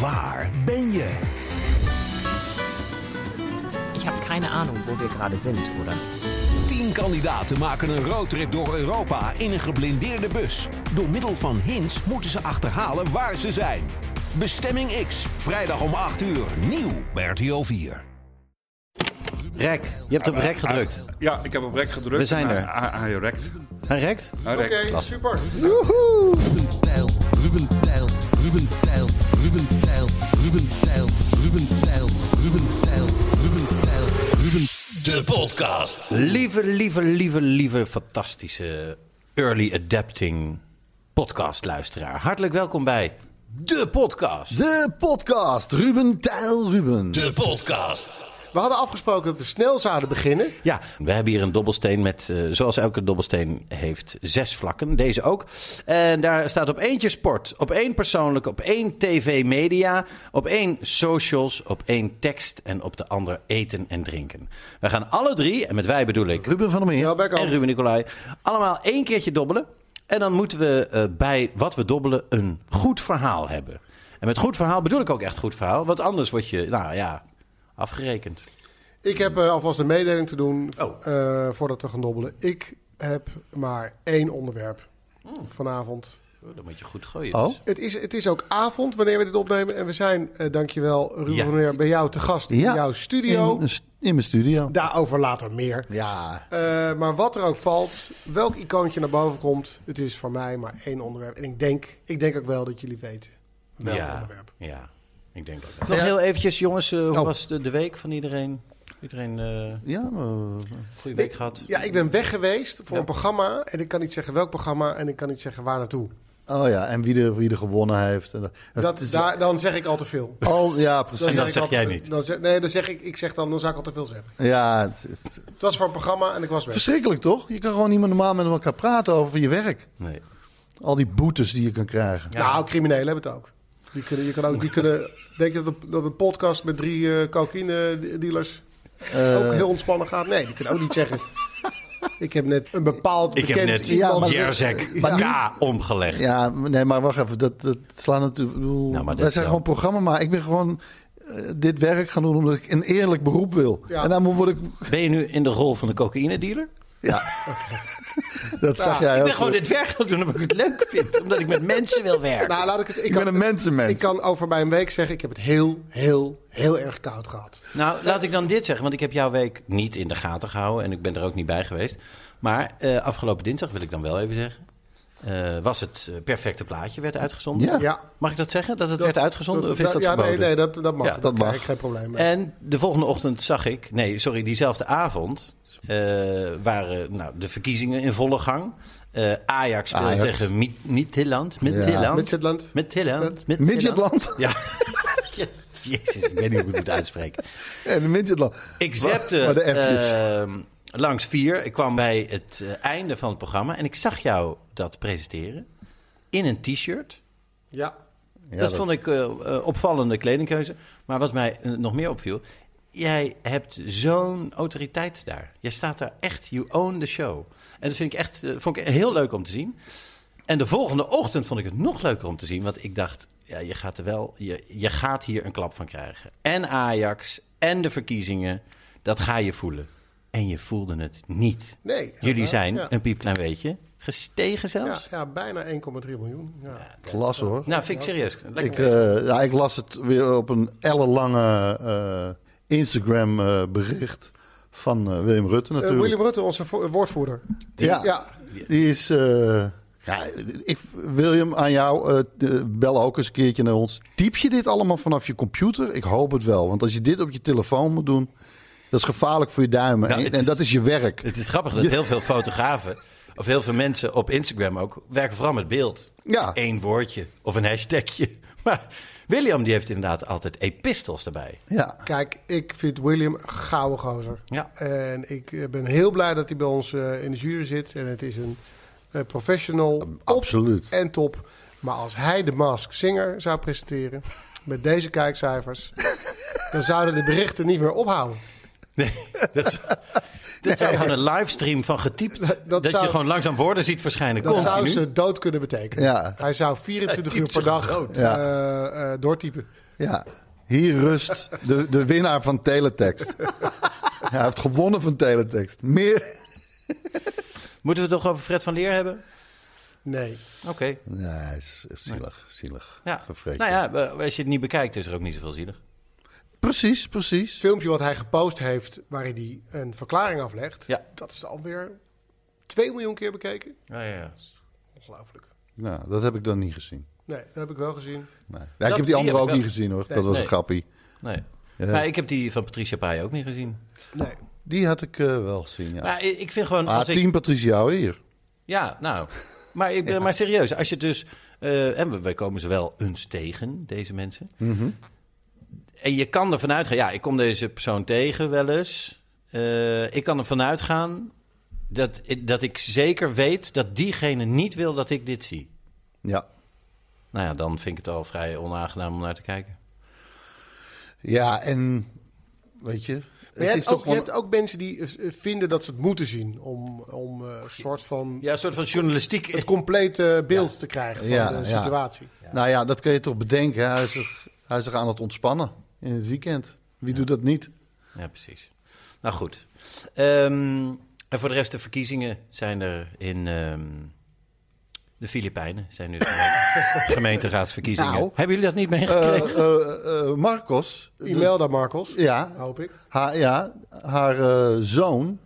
Waar ben je? Ich habe keine Ahnung, wo wir gerade sind, oder? Tien kandidaten maken een roadtrip door Europa in een geblindeerde bus. Door middel van hints moeten ze achterhalen waar ze zijn. Bestemming X, vrijdag om 8 uur, nieuw bij RTL 4. Rek, je hebt op rek gedrukt. Ja, ik heb op rek gedrukt. We zijn en er. Hij, hij, hij rekt. Hij rekt? Hij rekt. Oké, super. Ruben Tijl, Ruben Tijl, Ruben Tijl, Ruben Tijl, Ruben Tijl, Ruben Tijl, Ruben Tijl, Ruben Tijl, Ruben De podcast. Lieve, lieve, lieve, lieve, fantastische early adapting podcastluisteraar. Hartelijk welkom bij de podcast. De podcast. Ruben Tijl Ruben. De podcast. We hadden afgesproken dat we snel zouden beginnen. Ja, we hebben hier een dobbelsteen met, eh, zoals elke dobbelsteen heeft, zes vlakken. Deze ook. En daar staat op eentje sport, op één persoonlijk, op één tv-media, op één socials, op één tekst en op de ander eten en drinken. We gaan alle drie, en met wij bedoel ik Ruben van der Meer. Ja, en Ruben Nicolai, allemaal één keertje dobbelen. En dan moeten we eh, bij wat we dobbelen een goed verhaal hebben. En met goed verhaal bedoel ik ook echt goed verhaal. Want anders word je, nou ja, afgerekend. Ik heb eh, alvast een mededeling te doen Oh. eh, voordat we gaan dobbelen. Ik heb maar één onderwerp vanavond. Oh, Dan moet je goed gooien. Oh? dus. Het is, het is ook avond wanneer we dit opnemen. En we zijn, eh, dankjewel Ruben Ja. bij jou te gast in Ja. jouw studio. In, in mijn studio. Daarover later meer. Ja. Eh, maar wat er ook valt, welk icoontje naar boven komt, het is voor mij maar één onderwerp. En ik denk, ik denk ook wel dat jullie weten welk ja, onderwerp. ja, ik denk dat. Nog heel eventjes, jongens. eh, hoe Oh. was de, de week van iedereen? Iedereen eh Ja, maar, goede week gehad? Ja, ik ben weg geweest voor Ja. een programma. En ik kan niet zeggen welk programma en ik kan niet zeggen waar naartoe. oh ja, en wie er, wie er gewonnen heeft. En dat, Dat, is daar, dan zeg ik al te veel. al, ja, Dan precies. En dat ik zeg te- jij niet? Dan zeg, nee, dan zeg ik, ik zeg dan, dan zou ik al te veel zeggen. Ja, het, het- Het was voor een programma en ik was weg. verschrikkelijk toch? Je kan gewoon niet meer normaal met elkaar praten over je werk. Nee. Al die boetes die je kan krijgen. Nou, criminelen hebben het ook. Die kunnen, je kan ook, die kunnen, denk je dat een, dat een podcast met drie eh cocaïne dealers Eh, ook heel ontspannen gaat? Nee, die kunnen ook niet zeggen. Ik heb net een bepaald Ik heb bekend net iemand... Ja, maar- Jerzek nu- K omgelegd. Ja, nee, maar wacht even. Dat, dat slaat natuurlijk... Nou, maar dat wij zijn wel. gewoon programma, maar ik ben gewoon eh, dit werk gaan doen omdat ik een eerlijk beroep wil. Ja. En dan word ik... Ben je nu in de rol van de cocaïne dealer? Ja. dat zag Ja, jij Ik ook ben gewoon goed. dit werk gaan doen omdat ik het leuk vind. Omdat ik met mensen wil werken. Nou, laat ik het... Ik, Ik kan, ben een mensenmens. Ik kan over mijn week zeggen, ik heb het heel, heel, heel erg koud gehad. Nou, laat ik dan dit zeggen, want ik heb jouw week niet in de gaten gehouden en ik ben er ook niet bij geweest. Maar eh, afgelopen dinsdag wil ik dan wel even zeggen. eh, was het eh, perfecte plaatje werd uitgezonden? Ja. Ja. Mag ik dat zeggen? Dat het Dat- werd uitgezonden? of is dat ja, verboden? nee, nee, dat, dat mag. Ja, dat dat mag. Ik geen probleem mee. En de volgende ochtend zag ik, nee, sorry, diezelfde avond waren nou, de verkiezingen in volle gang. Eh, Ajax speelde Ajax. tegen Mi- Midtjylland. Midtjylland. Midtjylland. Midtjylland. Ja. Jezus, ik weet niet hoe ik het moet uitspreken. En de Midgetland. Ik zette ehm, langs vier. Ik kwam bij het eh, einde van het programma en ik zag jou dat presenteren in een t-shirt. Ja. Ja, dat, vond ik eh, eh, opvallende kledingkeuze. Maar wat mij eh, nog meer opviel, jij hebt zo'n autoriteit daar. Jij staat daar echt, you own the show. En dat vind ik echt, eh, vond ik heel leuk om te zien. En de volgende ochtend vond ik het nog leuker om te zien, want ik dacht, ja, je gaat er wel, je, je gaat hier een klap van krijgen. En Ajax en de verkiezingen, dat ga je voelen. En je voelde het niet. Nee. Jullie ja, zijn ja. een piepklein beetje gestegen Ja, zelfs. ja, bijna 1,3 miljoen. Ja. Klasse hoor. Nou, vind ik serieus. Lekker Ik, eh, ja, ik las het weer op een ellenlange eh Instagram eh, bericht van eh, William Rutte Eh, natuurlijk. William Rutte, onze vo- woordvoerder. ja, Ja. die is... eh, ja, ik, William, aan jou, eh, bel ook eens een keertje naar ons. Typ je dit allemaal vanaf je computer? Ik hoop het wel. Want als je dit op je telefoon moet doen, dat is gevaarlijk voor je duimen. Nou, en, het en is- dat is je werk. Het is grappig dat heel veel fotografen of heel veel mensen op Instagram ook, werken vooral met beeld. Ja. Eén woordje of een hashtagje. Maar William die heeft inderdaad altijd epistels erbij. Ja. Kijk, ik vind William een gouden gozer. Ja. En ik eh, ben heel blij dat hij bij ons eh, in de jury zit. En het is een eh, professional. absoluut. En top. Maar als hij de Mask Singer zou presenteren... met deze kijkcijfers... dan zouden de berichten niet meer ophouden. Nee, dat is, dat zou gewoon een livestream van getypt. Dat, zou- je gewoon langzaam woorden ziet verschijnen. Dat zou ze dood kunnen betekenen. Ja. Hij zou 24 Hij uur per dag groot. Ja. eh, eh, doortypen. Ja, hier rust de, de winnaar van Teletext. Hij heeft gewonnen van Teletext. Meer? Moeten we het toch over Fred van Leer hebben? Nee. Oké. Nee, hij is, is zielig. Zielig. Ja. Vervreed. Nou ja, eh, als je het niet bekijkt, is er ook niet zoveel zielig. Precies, precies. Het filmpje wat hij gepost heeft, waarin hij een verklaring aflegt... Ja. dat is alweer 2 miljoen keer bekeken. Ja, ja, ja. Ongelooflijk. Nou, dat heb ik dan niet gezien. Nee, dat heb ik wel gezien. Nee. Ja, ik heb die die andere heb ook ik niet gezien hoor. Nee, dat was nee. een grappie. Nee. Ja. Maar ik heb die van Patricia Pai ook niet gezien. Nee. Die had ik eh, wel gezien, ja. Maar ik ik vind gewoon... ah, Als ik, team Patricia hier. Ja, nou. Maar, ik ben, maar serieus, als je dus... eh, en we, wij komen ze wel eens tegen, deze mensen. Mhm. En je kan ervan uitgaan... Ja, ik kom deze persoon tegen wel eens. Eh, ik kan ervan uitgaan dat, dat ik zeker weet... dat diegene niet wil dat ik dit zie. Ja. Nou ja, dan vind ik het al vrij onaangenaam om naar te kijken. Ja, en weet je... Maar Het je, is hebt toch ook, je wel- hebt ook mensen die eh, vinden dat ze het moeten zien... om, om eh, een soort van Ja, een soort van journalistiek... het complete beeld te krijgen van Ja, de ja. situatie. Nou ja, dat kun je toch bedenken. Hij is, zich, hij is zich aan het ontspannen in het weekend. Wie doet dat niet? Ja, precies. Nou goed. Ehm, en voor de rest, de verkiezingen zijn er in ehm, de Filipijnen. Zijn nu de gemeente- gemeenteraadsverkiezingen. Nou. Hebben jullie dat niet meegekregen? eh, eh, Marcos. Imelda Marcos, Ja, hoop ik. haar, ja, haar eh, zoon.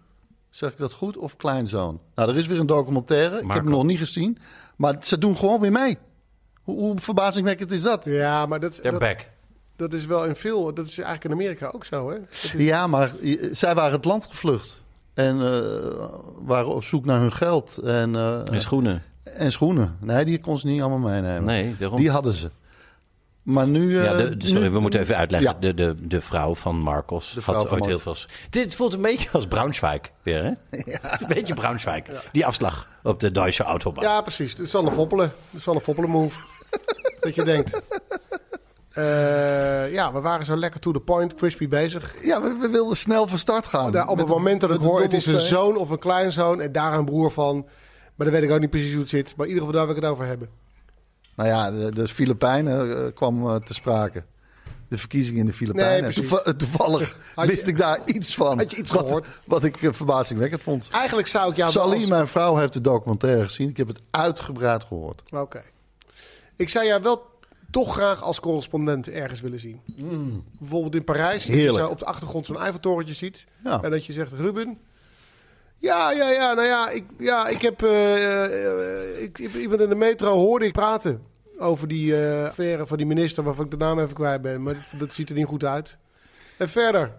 Zeg ik dat goed? Of kleinzoon? Nou, er is weer een documentaire. Ik heb hem nog niet gezien. Maar ze doen gewoon weer mee. Hoe, hoe verbazingwekkend is dat? Ja, maar dat, They're dat, back. Dat is wel in veel... Dat is eigenlijk in Amerika ook zo, hè? Is- Ja, maar zij waren het land gevlucht. En eh, waren op zoek naar hun geld. En, eh, En schoenen. en schoenen. Nee, die kon ze niet allemaal meenemen. Nee, daarom. Die hadden ze. Maar nu... Ja, eh, de, de- sorry, nu- we moeten even uitleggen. Ja. De, de, de vrouw van Marcos De vrouw had van ooit heel veel... Dit voelt een beetje als Braunschweig weer, hè? Het een beetje Braunschweig. Die afslag op de Duitse Autobahn. Ja, precies. Het is al een foppelen. Het is al een foppelen move. dat je denkt. Eh, ja, we waren zo lekker to the point, crispy bezig. Ja, we, we wilden snel van start gaan. Daar, op het moment dat ik hoor, het is een zoon of een kleinzoon en daar een broer van. Maar dan weet ik ook niet precies hoe het zit. Maar in ieder geval daar wil ik het over hebben. Nou ja, de, Filipijnen eh, kwam eh, te sprake. De verkiezingen in de Filipijnen. Nee, toevallig je- wist ik daar iets van. had je iets wat, gehoord? Wat ik verbazingwekkend vond. Eigenlijk zou ik jou als- mijn vrouw, heeft de documentaire gezien. Ik heb het uitgebreid gehoord. Oké. Ik zou jou wel toch graag als correspondent ergens willen zien. Bijvoorbeeld in Parijs. Dat je Heerlijk. zo op de achtergrond zo'n Eiffeltorentje ziet. Ja. En dat je zegt, Ruben... Ja, ja, ja, nou ja, ik, ja, ik heb... eh, eh, ik, ik- iemand in de metro hoorde ik praten over die eh affaire van die minister... waarvan ik de naam even kwijt ben. Maar dat, dat ziet er niet goed uit. En verder...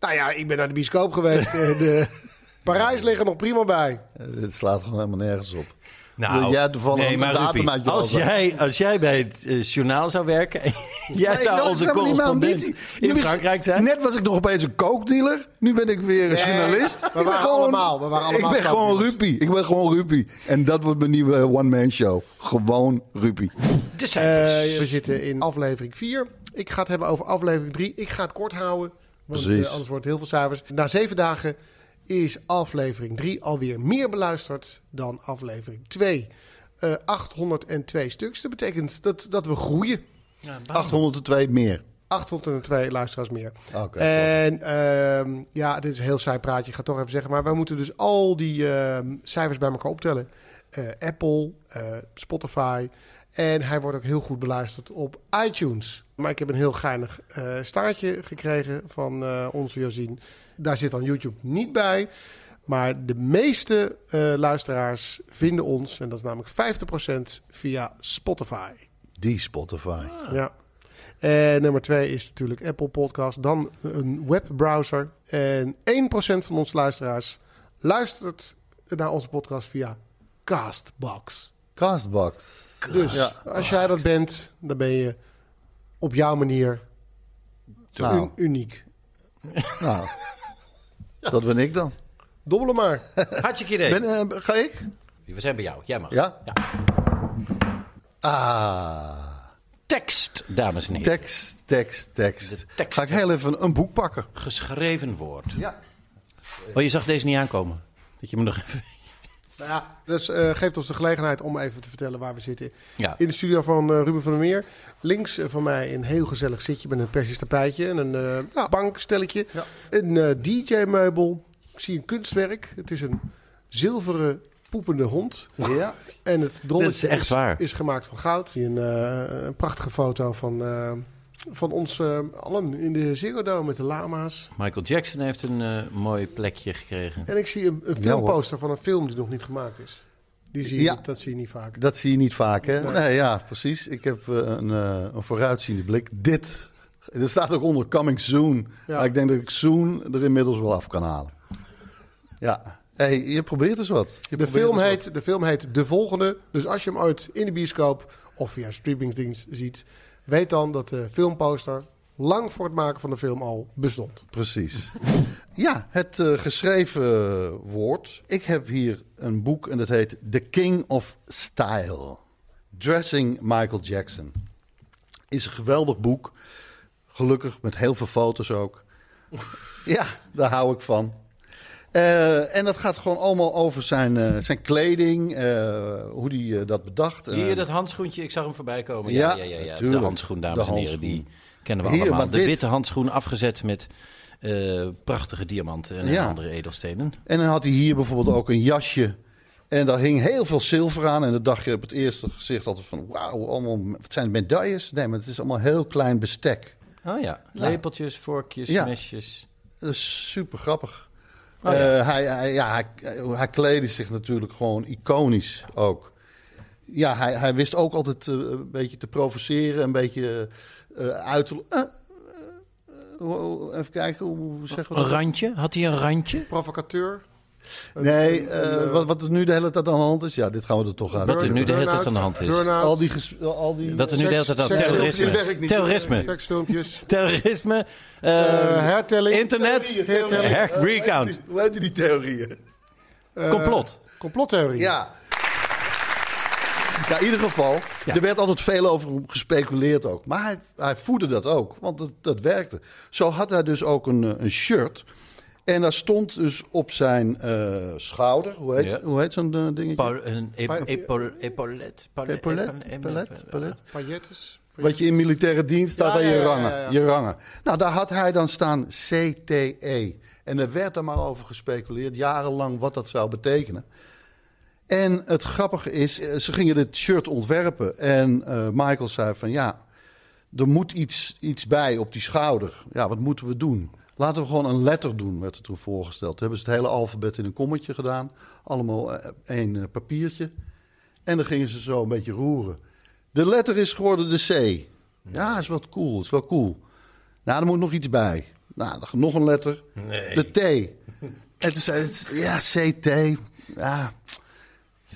Nou ja, ik ben naar de bioscoop geweest. en, Parijs ligt er nog prima bij. Dit slaat gewoon helemaal nergens op. Nou, Wil jij toevallig nee, maar datum als jij, als jij bij het eh, journaal zou werken... en jij Nee, zou onze correspondent in Nu is- Frankrijk zijn... Net was ik nog opeens een kookdealer. Nu ben ik weer een Nee, journalist. we Ik ben waren allemaal- we waren allemaal Ik ben gewoon. Ruppie. Ik ben gewoon Ruppie. En dat wordt mijn nieuwe one-man show. Gewoon Ruppie. De cijfers. Eh, we zitten in aflevering 4. Ik ga het hebben over aflevering 3. Ik ga het kort houden, want Precies. eh, anders wordt het heel veel cijfers. Na zeven dagen is aflevering 3 alweer meer beluisterd dan aflevering 2. Eh 802 stuks. Dat betekent dat, dat we groeien. 802 meer. 802 luisteraars meer. Oké, en ehm, ja, dit is een heel saai praatje. Ik ga het toch even zeggen. Maar wij moeten dus al die ehm, cijfers bij elkaar optellen. Eh, Apple, eh, Spotify. En hij wordt ook heel goed beluisterd op iTunes. Maar ik heb een heel geinig eh, staartje gekregen van eh, onze Josien. Daar zit dan YouTube niet bij. Maar de meeste eh, luisteraars vinden ons, en dat is namelijk 50% via Spotify. Die Spotify. Ja. En nummer twee is natuurlijk Apple Podcast. Dan een webbrowser. En 1% van onze luisteraars luistert naar onze podcast via Castbox. Castbox. Dus Ja. als jij dat bent, dan ben je op jouw manier Nou, un- uniek. nou, dat ben ik dan. Dobbelen maar. Hartstikke idee. Ben, eh, ga ik? We zijn bij jou. Jij mag. Ja? Ah, Tekst, dames en heren. tekst, tekst, tekst. Tekst. Ga ik heel even een boek pakken. Geschreven woord. Ja. Oh, je zag deze niet aankomen. Dat je me nog even... Nou ja, dus eh, geeft ons de gelegenheid om even te vertellen waar we zitten. Ja. In de studio van eh, Ruben van der Meer. Links eh, van mij een heel gezellig zitje met een persisch tapijtje en een nou, bankstelletje. Een DJ-meubel. Ik zie een kunstwerk. Het is een zilveren poepende hond. Ja. En het drolletje is echt waar. is gemaakt van goud. Zie Een, een prachtige foto van, van ons eh, allen in de Ziggo Dome met de lama's. Michael Jackson heeft een eh, mooi plekje gekregen. En ik zie een, een Ja, filmposter van een film die nog niet gemaakt is. Die zie je, Ja. Dat zie je niet vaak. Dat zie je niet vaak, hè? Nee, ja, precies. Ik heb eh, een, eh, een vooruitziende blik. Dit, er staat ook onder coming soon. Ja. Maar ik denk dat ik soon er inmiddels wel af kan halen. Ja. hey, je probeert eens wat. Je De film, eens heet, de film heet De Volgende. Dus als je hem ooit in de bioscoop of via streamingsdienst ziet... weet dan dat de filmposter lang voor het maken van de film al bestond. Precies. ja, het eh, geschreven woord. Ik heb hier een boek en dat heet The King of Style. Dressing Michael Jackson. Is een geweldig boek. Gelukkig met heel veel foto's ook. ja, daar hou ik van. Eh, en dat gaat gewoon allemaal over zijn, eh, zijn kleding, eh, hoe hij dat bedacht. Hier, dat handschoentje, ik zag hem voorbij komen. Ja, Ja, ja, ja. ja. De handschoen, dames De en heren, die kennen we Hier, allemaal. De dit- witte handschoen afgezet met prachtige diamanten en Ja. andere edelstenen. En dan had hij hier bijvoorbeeld ook een jasje. En daar hing heel veel zilver aan. En dan dacht je op het eerste gezicht altijd van... Wauw, allemaal, wat zijn het medailles? Nee, maar het is allemaal heel klein bestek. Oh ja, Ja. lepeltjes, vorkjes, Ja. mesjes. Dat is super grappig. Oh ja. Eh, hij, hij, ja, hij, hij kleedde zich natuurlijk gewoon iconisch ook. Ja, hij, hij wist ook altijd eh, een beetje te provoceren, een beetje eh, uit te... even kijken, hoe zeggen we Een dat? randje? Had hij een randje? Provocateur. Nee, eh, eh, wat, wat er nu de hele tijd aan de hand is, ja, dit gaan we er toch uit. Wat er nu de hele tijd aan de hand is. Al die, al die Wat er nu de hele tijd aan terrorisme. Terrorisme. Terrorisme. eh, hertelling, internet. Recount. die- Hoe heet die, theorieën? eh, Complot. Complottheorie. Ja. Ja, in ieder geval, Ja. er werd altijd veel over hem gespeculeerd ook. Maar hij, hij voedde dat ook, want dat, dat werkte. Zo had hij dus ook een, een shirt. En daar stond dus op zijn eh, schouder, hoe heet, Ja. hoe heet zo'n eh, dingetje? Een epaulet. Paul- Epaulet. Paillettes. Wat je in militaire dienst staat Ja, aan ja, je ja, rangen. ja, ja. Je rangen. Nou, daar had hij dan staan CTE. En er werd er maar over gespeculeerd, jarenlang, wat dat zou betekenen. En het grappige is, eh, ze gingen dit shirt ontwerpen. En eh, Michael zei van, ja, er moet iets, iets bij op die schouder. Ja, wat moeten we doen? Laten we gewoon een letter doen, werd er toen voorgesteld. Toen hebben ze het hele alfabet in een kommetje gedaan. Allemaal eh, één eh, papiertje. En dan gingen ze zo een beetje roeren. De letter is geworden de C. Ja, is wel cool, is wel cool. Nou, er moet nog iets bij. Nou, nog een letter. De T. En toen zei ze, ja, CT. Ja.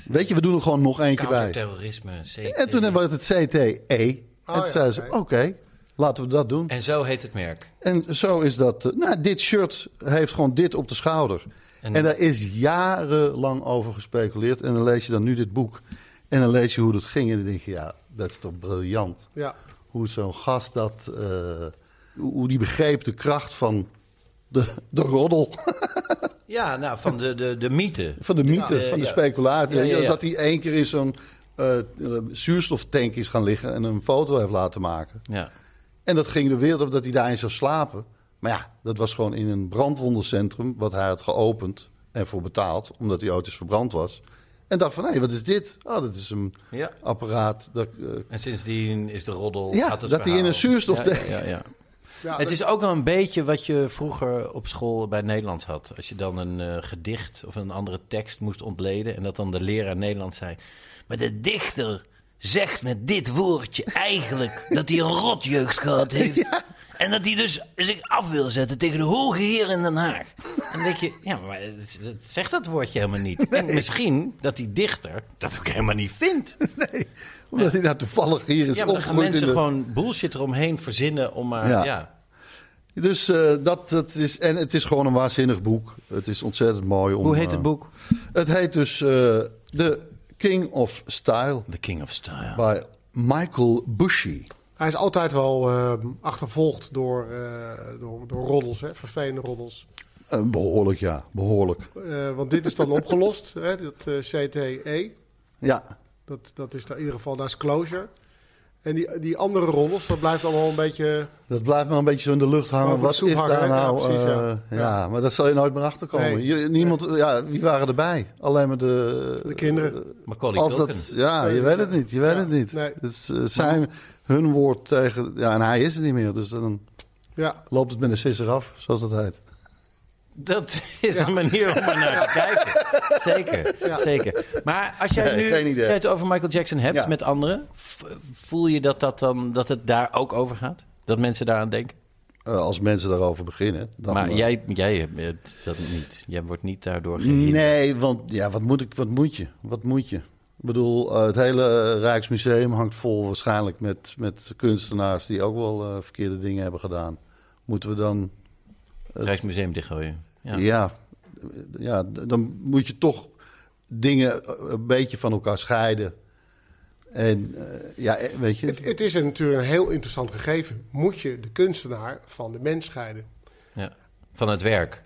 Weet je, we doen er gewoon nog eentje bij. Counterterrorisme. CT. En toen hebben we het CTE. en Oh, toen ja, zeiden ze, oké. oké, laten we dat doen. En zo heet het merk. En zo is dat. eh, Nou, dit shirt heeft gewoon dit op de schouder. En- En, daar is jarenlang over gespeculeerd. En dan lees je dan nu dit boek. En dan lees je hoe dat ging. En dan denk je, ja, dat is toch briljant. Ja. Hoe zo'n gast dat... eh, hoe die begreep de kracht van de, de roddel. Ja, nou, van de, de, de mythe. Van de mythe, Ja, van de ja. speculatie. Ja, ja, ja. Dat hij één keer in zo'n eh, zuurstoftank is gaan liggen... en een foto heeft laten maken. Ja. En dat ging de wereld over dat hij daarin zou slapen. Maar ja, dat was gewoon in een brandwondencentrum... wat hij had geopend en voor betaald... omdat ooit eens verbrand was. En dacht van, hé, wat is dit? Oh, dat is een Ja. apparaat. Dat, eh, En sindsdien is de roddel. Ja, dat hij in een zuurstoftank- Ja, ja, ja, ja. Het is ook wel een beetje wat je vroeger op school bij Nederlands had. Als je dan een eh, gedicht of een andere tekst moest ontleden. en dat dan de leraar Nederlands zei. Maar de dichter zegt met dit woordje eigenlijk dat hij een rotjeugd gehad heeft. En dat hij dus zich af wil zetten tegen de hoge heer in Den Haag. En dan denk je, ja, maar dat, dat zegt dat woordje helemaal niet. En misschien dat die dichter dat ook helemaal niet vindt. Nee, omdat hij nou toevallig hier is Ja, maar dan gaan mensen de- gewoon bullshit eromheen verzinnen om maar... Ja. Ja. Dus eh, dat, dat is... En het is gewoon een waanzinnig boek. Het is ontzettend mooi om... Hoe heet eh, het boek? Het heet dus eh The King of Style The King of Style. by Michael Bushy. Hij is altijd wel eh, achtervolgd door, eh, door, door roddels, hè, vervelende roddels. Eh, behoorlijk, ja. Behoorlijk. Eh, want dit is dan opgelost, hè, dat eh, CTE. Ja. Dat, dat is daar in ieder geval, daar is closure. En die, die andere roddels, dat blijft allemaal een beetje... Dat blijft maar een beetje zo in de lucht hangen. De Wat is hangen, daar hè? Ja, nou? precies, eh, ja. ja. Ja. maar dat zal je nooit meer achterkomen. Nee. Je- niemand, ja, wie waren erbij? Alleen maar de... De kinderen. Macaulay Als dat, ja, Nee, je weet ja. het niet. Je weet het niet. nee. Het is, eh, zijn hun woord tegen... Ja, en hij is het niet meer. Dus dan Ja, loopt het met een sisser af, zoals dat heet. Dat is een manier om er naar te kijken. Zeker, zeker. Maar als jij Nee, nu het over Michael Jackson hebt Ja. met anderen, voel je dat, dat, dan, dat het daar ook over gaat? Dat mensen daaraan denken? Eh, als mensen daarover beginnen. Dan, maar eh, jij, jij hebt dat niet. Jij wordt niet daardoor gehinderd. Nee, want ja, wat moet, ik, wat moet je? Wat moet je? Ik bedoel, eh, het hele Rijksmuseum hangt vol waarschijnlijk met, met kunstenaars die ook wel verkeerde dingen hebben gedaan. Moeten we dan, Het Rijksmuseum dichtgooien. Ja. ja. Dan moet je toch dingen eh, een beetje van elkaar scheiden. En eh, ja, eh, weet je, het, het is natuurlijk een heel interessant gegeven. Moet je de kunstenaar van de mens scheiden? Ja. Van het werk.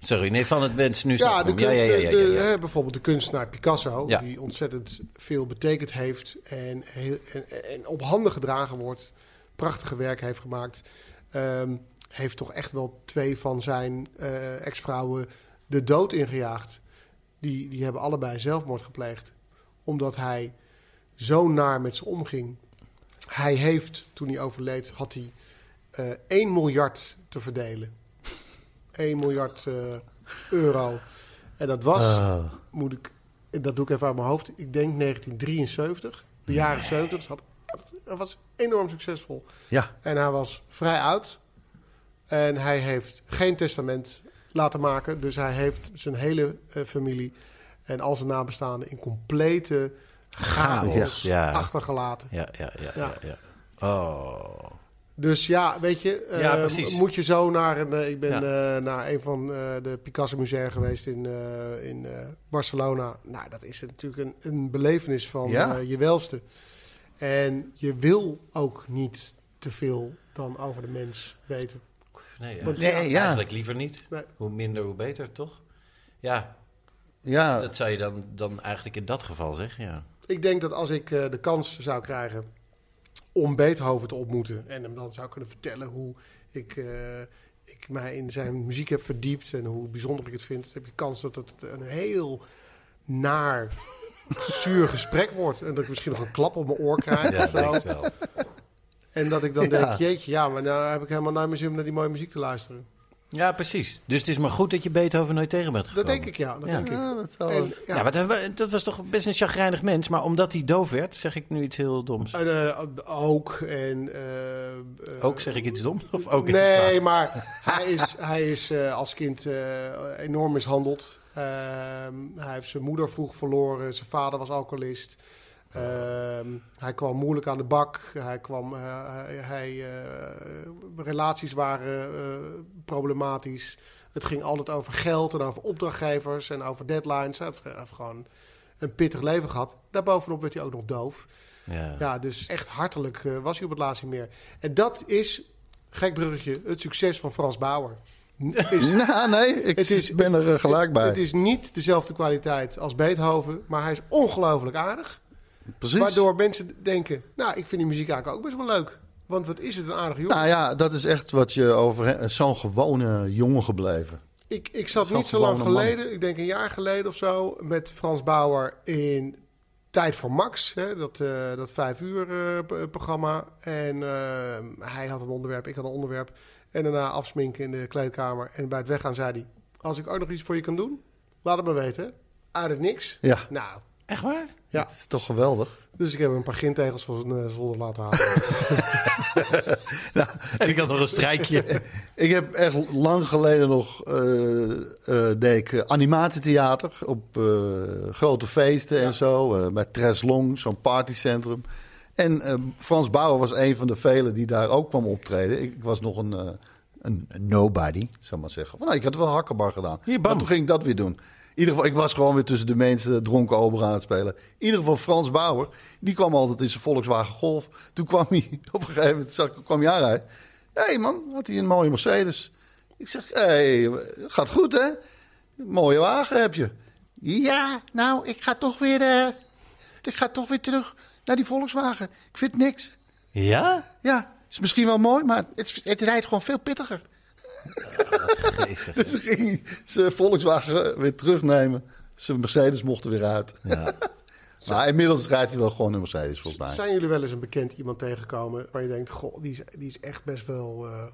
Sorry, nee, van het wens. Nu Ja, de kunst, ja, ja, ja, de- ja. hè, bijvoorbeeld de kunstenaar Picasso, Ja. die ontzettend veel betekend heeft en, heel, en, en op handen gedragen wordt, prachtige werk heeft gemaakt. Ehm, heeft toch echt wel twee van zijn eh, ex-vrouwen de dood ingejaagd. Die, die hebben allebei zelfmoord gepleegd, omdat hij zo naar met ze omging. Hij heeft, toen hij overleed, had hij eh 1 miljard te verdelen. 1 miljard eh, euro. En dat was, Ah. moet ik, dat doe ik even uit mijn hoofd, ik denk 1973. De jaren 70. Dus had, het was enorm succesvol. ja, En hij was vrij oud. En hij heeft geen testament laten maken. Dus hij heeft zijn hele eh, familie en al zijn nabestaanden in complete chaos Ja. achtergelaten. Ja, ja, ja, Ja. Oh. Dus ja, weet je, eh, moet je zo naar een. eh, ik ben naar een van de Picasso musea geweest in, in Barcelona. Nou, dat is natuurlijk een, een belevenis van je welste. En je wil ook niet te veel dan over de mens weten. Nee, ja. Want- Nee, ja. eigenlijk liever niet. Nee. Hoe minder, hoe beter, toch? Ja, ja, dat zou je dan, dan eigenlijk in dat geval zeggen, ja. Ik denk dat als ik eh, de kans zou krijgen om Beethoven te ontmoeten en hem dan zou kunnen vertellen hoe ik, eh, ik mij in zijn muziek heb verdiept en hoe bijzonder ik het vind, dan heb je kans dat het een heel naar, zuur gesprek wordt. En dat ik misschien nog een klap op mijn oor krijg Ja, of dat zo. denk ik wel. En dat ik dan Ja. denk, jeetje, ja, maar nou heb ik helemaal naar mijn zin om naar die mooie muziek te luisteren. Ja, precies. Dus het is maar goed dat je Beethoven nooit tegen bent Dat gekomen. denk ik, ja. Dat Ja. denk ik. Ja, dat En, ja, Ja, maar dat, dat was toch best een chagrijnig mens. Maar omdat hij doof werd, zeg ik nu iets heel doms. en, eh, ook en... eh, eh, Ook zeg ik iets doms? Of ook iets Nee, maar hij is, hij is eh, als kind eh, enorm mishandeld. Ehm, hij heeft zijn moeder vroeg verloren. Zijn vader was alcoholist. Ehm, hij kwam moeilijk aan de bak. Hij kwam, eh, hij, eh, relaties waren eh, problematisch. Het ging altijd over geld en over opdrachtgevers en over deadlines. Hij heeft, hij heeft gewoon een pittig leven gehad. Daarbovenop werd hij ook nog doof. Ja. Ja, dus echt hartelijk was hij op het laatst niet meer. En dat is, gek bruggetje, het succes van Frans Bauer. Is, Nou, nee, ik Het is- ben er gelijk bij. Het is niet dezelfde kwaliteit als Beethoven, maar hij is ongelooflijk aardig. Precies. Waardoor mensen denken, nou, ik vind die muziek eigenlijk ook best wel leuk. Want wat is het een aardige jongen. Nou ja, dat is echt wat je over... he- Zo'n gewone jongen gebleven. Ik, ik zat niet zo lang man. geleden, ik denk een jaar geleden of zo, met Frans Bauer in Tijd voor Max, hè, dat, eh, dat vijf uur eh, programma. En eh, hij had een onderwerp, ik had een onderwerp. En daarna afsminken in de kleedkamer. En bij het weggaan zei hij, als ik ook nog iets voor je kan doen, laat het me weten. Uit het niks. Ja. Nou, Echt waar? Ja. Het is toch geweldig. Dus ik heb een paar gintegels van zijn eh, zolder laten halen. En ik had nog een strijkje. Ik heb echt lang geleden nog eh, eh, deed ik animatietheater op eh, grote feesten en zo. eh, bij Tres Long, zo'n partycentrum. En eh, Frans Bauer was een van de velen die daar ook kwam optreden. Ik, ik was nog een, eh, een, een nobody, zou ik maar zeggen. Van, nou, ik had wel hakkenbar gedaan. Hier, maar toen ging ik dat weer doen. In ieder geval, ik was gewoon weer tussen de mensen dronken ober aan het spelen. In ieder geval Frans Bauer, die kwam altijd in zijn Volkswagen Golf. Toen kwam hij, op een gegeven moment zag, kwam hij aanrijden. Hé hey man, had hij een mooie Mercedes. Ik zeg, hé, hey, gaat goed hè? Mooie wagen heb je. Ja, nou, ik ga toch weer, eh, ik ga toch weer terug naar die Volkswagen. Ik vind niks. Ja? Ja, is misschien wel mooi, maar het, het rijdt gewoon veel pittiger. Geestig. Dus ging zijn Volkswagen weer terugnemen. Zijn Mercedes mocht er weer uit. Ja. Maar inmiddels rijdt hij wel gewoon een Mercedes, volgens mij. Zijn jullie wel eens een bekend iemand tegengekomen waar je denkt, goh, die is, die is echt best wel eh,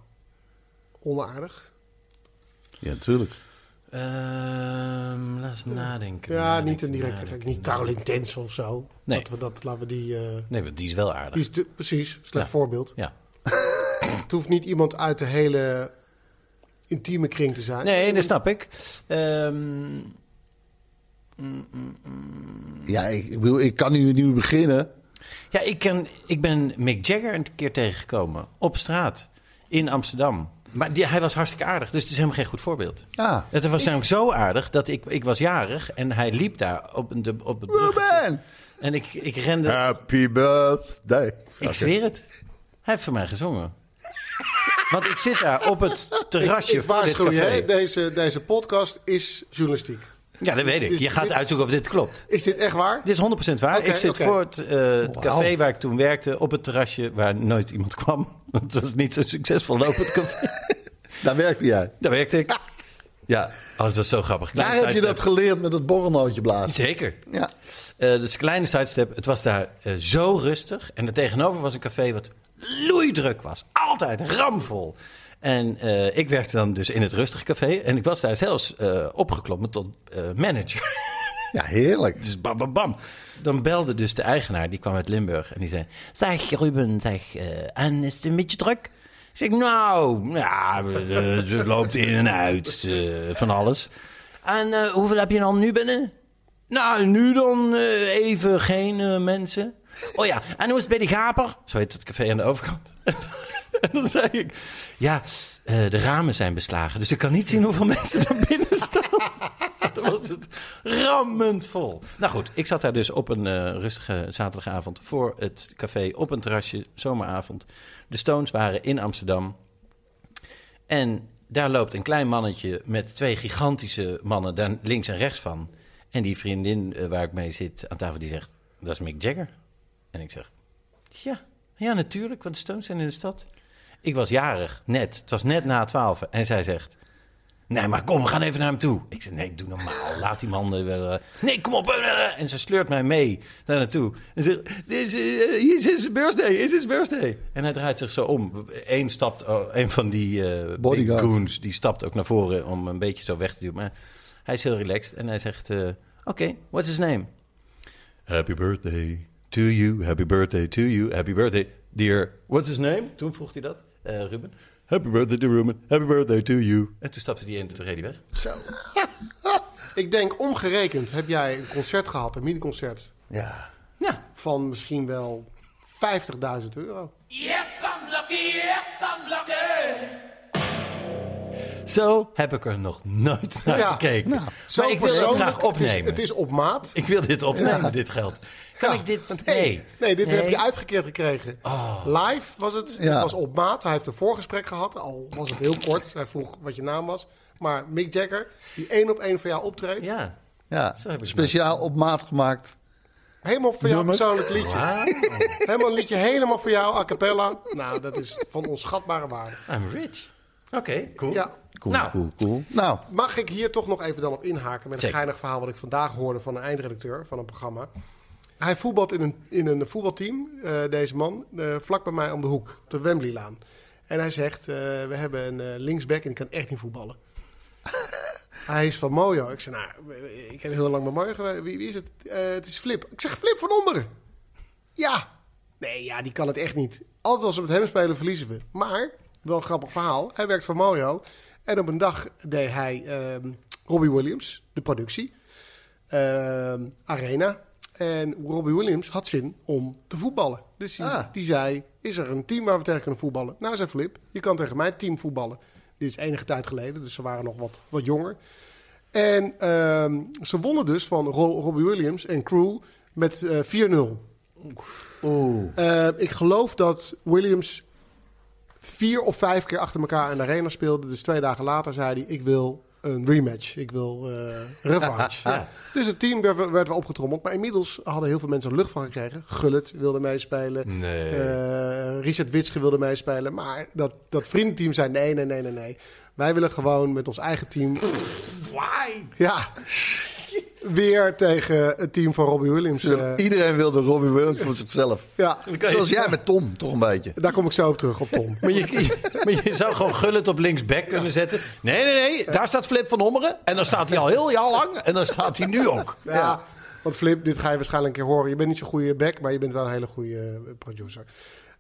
onaardig? Ja, natuurlijk. Ehm, laat eens nadenken. Ja, nadenken, niet een directe, nadenken, niet Caroline Tens of zo. Nee. Dat we dat, laten we die, eh, Nee, want die is wel aardig. die is de- precies, slecht Ja. voorbeeld. Ja. Het hoeft niet iemand uit de hele intieme kring te zijn. Nee, dat snap ik. Ehm, Ja, ik, ik, bedoel, ik kan nu, nu beginnen. ja, ik, ken, ik ben Mick Jagger een keer tegengekomen. Op straat. In Amsterdam. Maar die, hij was hartstikke aardig. Dus het is helemaal geen goed voorbeeld. Ja, Het was namelijk zo aardig dat ik, ik was jarig en hij liep daar op, een- de, op het bruggetje. Ruben! En ik, ik rende... Happy birthday. Ik zweer het. Hij heeft voor mij gezongen. Want ik zit daar op het terrasje Ik voor dit waarschuw je, café. hè, deze, deze podcast is journalistiek. Ja, dat weet ik. Je gaat dit- uitzoeken of dit klopt. Is dit echt waar? Dit is 100% waar. Ik zit voor het, eh, het café waar ik toen werkte, op het terrasje waar nooit iemand kwam. Want het was niet zo succesvol lopend café. Daar werkte jij. Daar werkte ik. Ja, oh, dat was zo grappig. Daar heb je dat geleerd met het borrelnootje blazen. Zeker. Ja. Eh, dus een kleine sidestep. Het was daar eh, zo rustig. En er tegenover was een café wat loeidruk was. Altijd ramvol. En eh, ik werkte dan dus in het rustige café. En ik was daar zelfs eh, opgeklommen tot eh, manager. ja, heerlijk. Dus bam, bam, bam. Dan belde dus de eigenaar, die kwam uit Limburg. En die zei, zeg Ruben, zeg, en is het een beetje druk? Ik zeg, nou, ja, ze loopt in en uit van alles. En hoeveel heb je dan nu binnen? Nou, nu dan even geen mensen. Oh ja, en hoe is het bij die gaper? Zo heet het café aan de overkant. en dan zei ik, ja, eh, de ramen zijn beslagen. Dus ik kan niet zien hoeveel mensen er binnen staan. Dan was het rammend vol. Nou goed, ik zat daar dus op een eh, rustige zaterdagavond voor het café op een terrasje, zomeravond. De Stones waren in Amsterdam. En daar loopt een klein mannetje met twee gigantische mannen daar links en rechts van. En die vriendin eh, waar ik mee zit aan tafel, die zegt, dat is Mick Jagger. En ik zeg, ja, ja natuurlijk, want de Stones zijn in de stad. Ik was jarig, net. Het was net na twaalf. En zij zegt, nee, maar kom, we gaan even naar hem toe. Ik zeg, nee, doe normaal. Laat die man... eh, wel, eh, nee, kom op. eh, eh. En ze sleurt mij mee daar naartoe. En ze zegt, "Dit is, eh, hier is his birthday, is his birthday. En hij draait zich zo om. Eén stapt, oh, een van die eh big Bodyguard. goons, die stapt ook naar voren om een beetje zo weg te duwen. Maar hij is heel relaxed en hij zegt, eh, oké, what's his name? Happy birthday to you, happy birthday to you, happy birthday, dear. What's his name? Toen vroeg hij dat, eh, Ruben. Happy birthday to Ruben, happy birthday to you. En toen stapte hij in en toen reed hij weg. Zo. Ik denk omgerekend heb jij een concert gehad, een miniconcert, Ja. Ja, van misschien wel 50.000 euro. zo heb ik er nog nooit naar Ja, gekeken. nou, maar ik wil het graag opnemen. Het is, het is op maat. Ik wil dit opnemen, Ja. dit geld. Kan Ja. ik dit... Nee, Nee. nee dit heb je uitgekeerd gekregen. Live was het. Ja. Het was op maat. Hij heeft een voorgesprek gehad. Al was het heel kort. Hij vroeg wat je naam was. Maar Mick Jagger, die één op één voor jou optreedt. Ja. ja. Zo heb ik Speciaal op maat gemaakt. Helemaal voor jou persoonlijk liedje. Helemaal een liedje helemaal voor jou, a cappella. Nou, dat is van onschatbare waarde. I'm rich. Oké, cool. Ja. Cool, Nou. cool, cool. Nou, Mag ik hier toch nog even dan op inhaken met een Zeker. geinig verhaal wat ik vandaag hoorde van een eindredacteur van een programma. Hij voetbalt in een, in een voetbalteam, eh, deze man, eh, vlak bij mij om de hoek, op de Wembleylaan. En hij zegt, eh, we hebben een linksback en die kan echt niet voetballen. Hij is van Mojo. Ik zei, nou, ik heb heel lang met Mojo geweest. Wie, wie is het? Het is Flip. Ik zeg, Flip van Omberen. Ja. Nee, ja, die kan het echt niet. Altijd als we met hem spelen, verliezen we. Maar, wel een grappig verhaal. Hij werkt voor Mojo. En op een dag deed hij ehm, Robbie Williams, de productie. Ehm, Arena. En Robbie Williams had zin om te voetballen. Dus die, Ah. die zei, is er een team waar we tegen kunnen voetballen? Nou, zei Flip, je kan tegen mijn team voetballen. Dit is enige tijd geleden, dus ze waren nog wat, wat jonger. En ehm, ze wonnen dus van Ro- Robbie Williams en crew met eh 4-0. Eh, ik geloof dat Williams vier of vijf keer achter elkaar in de arena speelde. Dus twee dagen later zei hij, ik wil een rematch. Ik wil eh revanche. ja. Dus het team werd, werd wel opgetrommeld. Maar inmiddels hadden heel veel mensen er lucht van gekregen. Gullit wilde meespelen. Nee. Eh, Richard Witske wilde meespelen. Maar dat, dat vriendenteam zei nee, nee, nee, nee, nee. Wij willen gewoon met ons eigen team... Ja. Weer tegen het team van Robbie Williams. eh, Iedereen wilde Robbie Williams voor zichzelf. ja, Zoals jij met Tom, toch een beetje. daar kom ik zo op terug, op Tom. Maar je, maar je zou gewoon Gullit op linksback kunnen zetten. Nee, nee, nee. Daar staat Flip van Ommeren. En dan staat hij al heel jaar lang. En dan staat hij nu ook. Ja, want Flip, dit ga je waarschijnlijk een keer horen. Je bent niet zo'n goede back, maar je bent wel een hele goede eh, producer.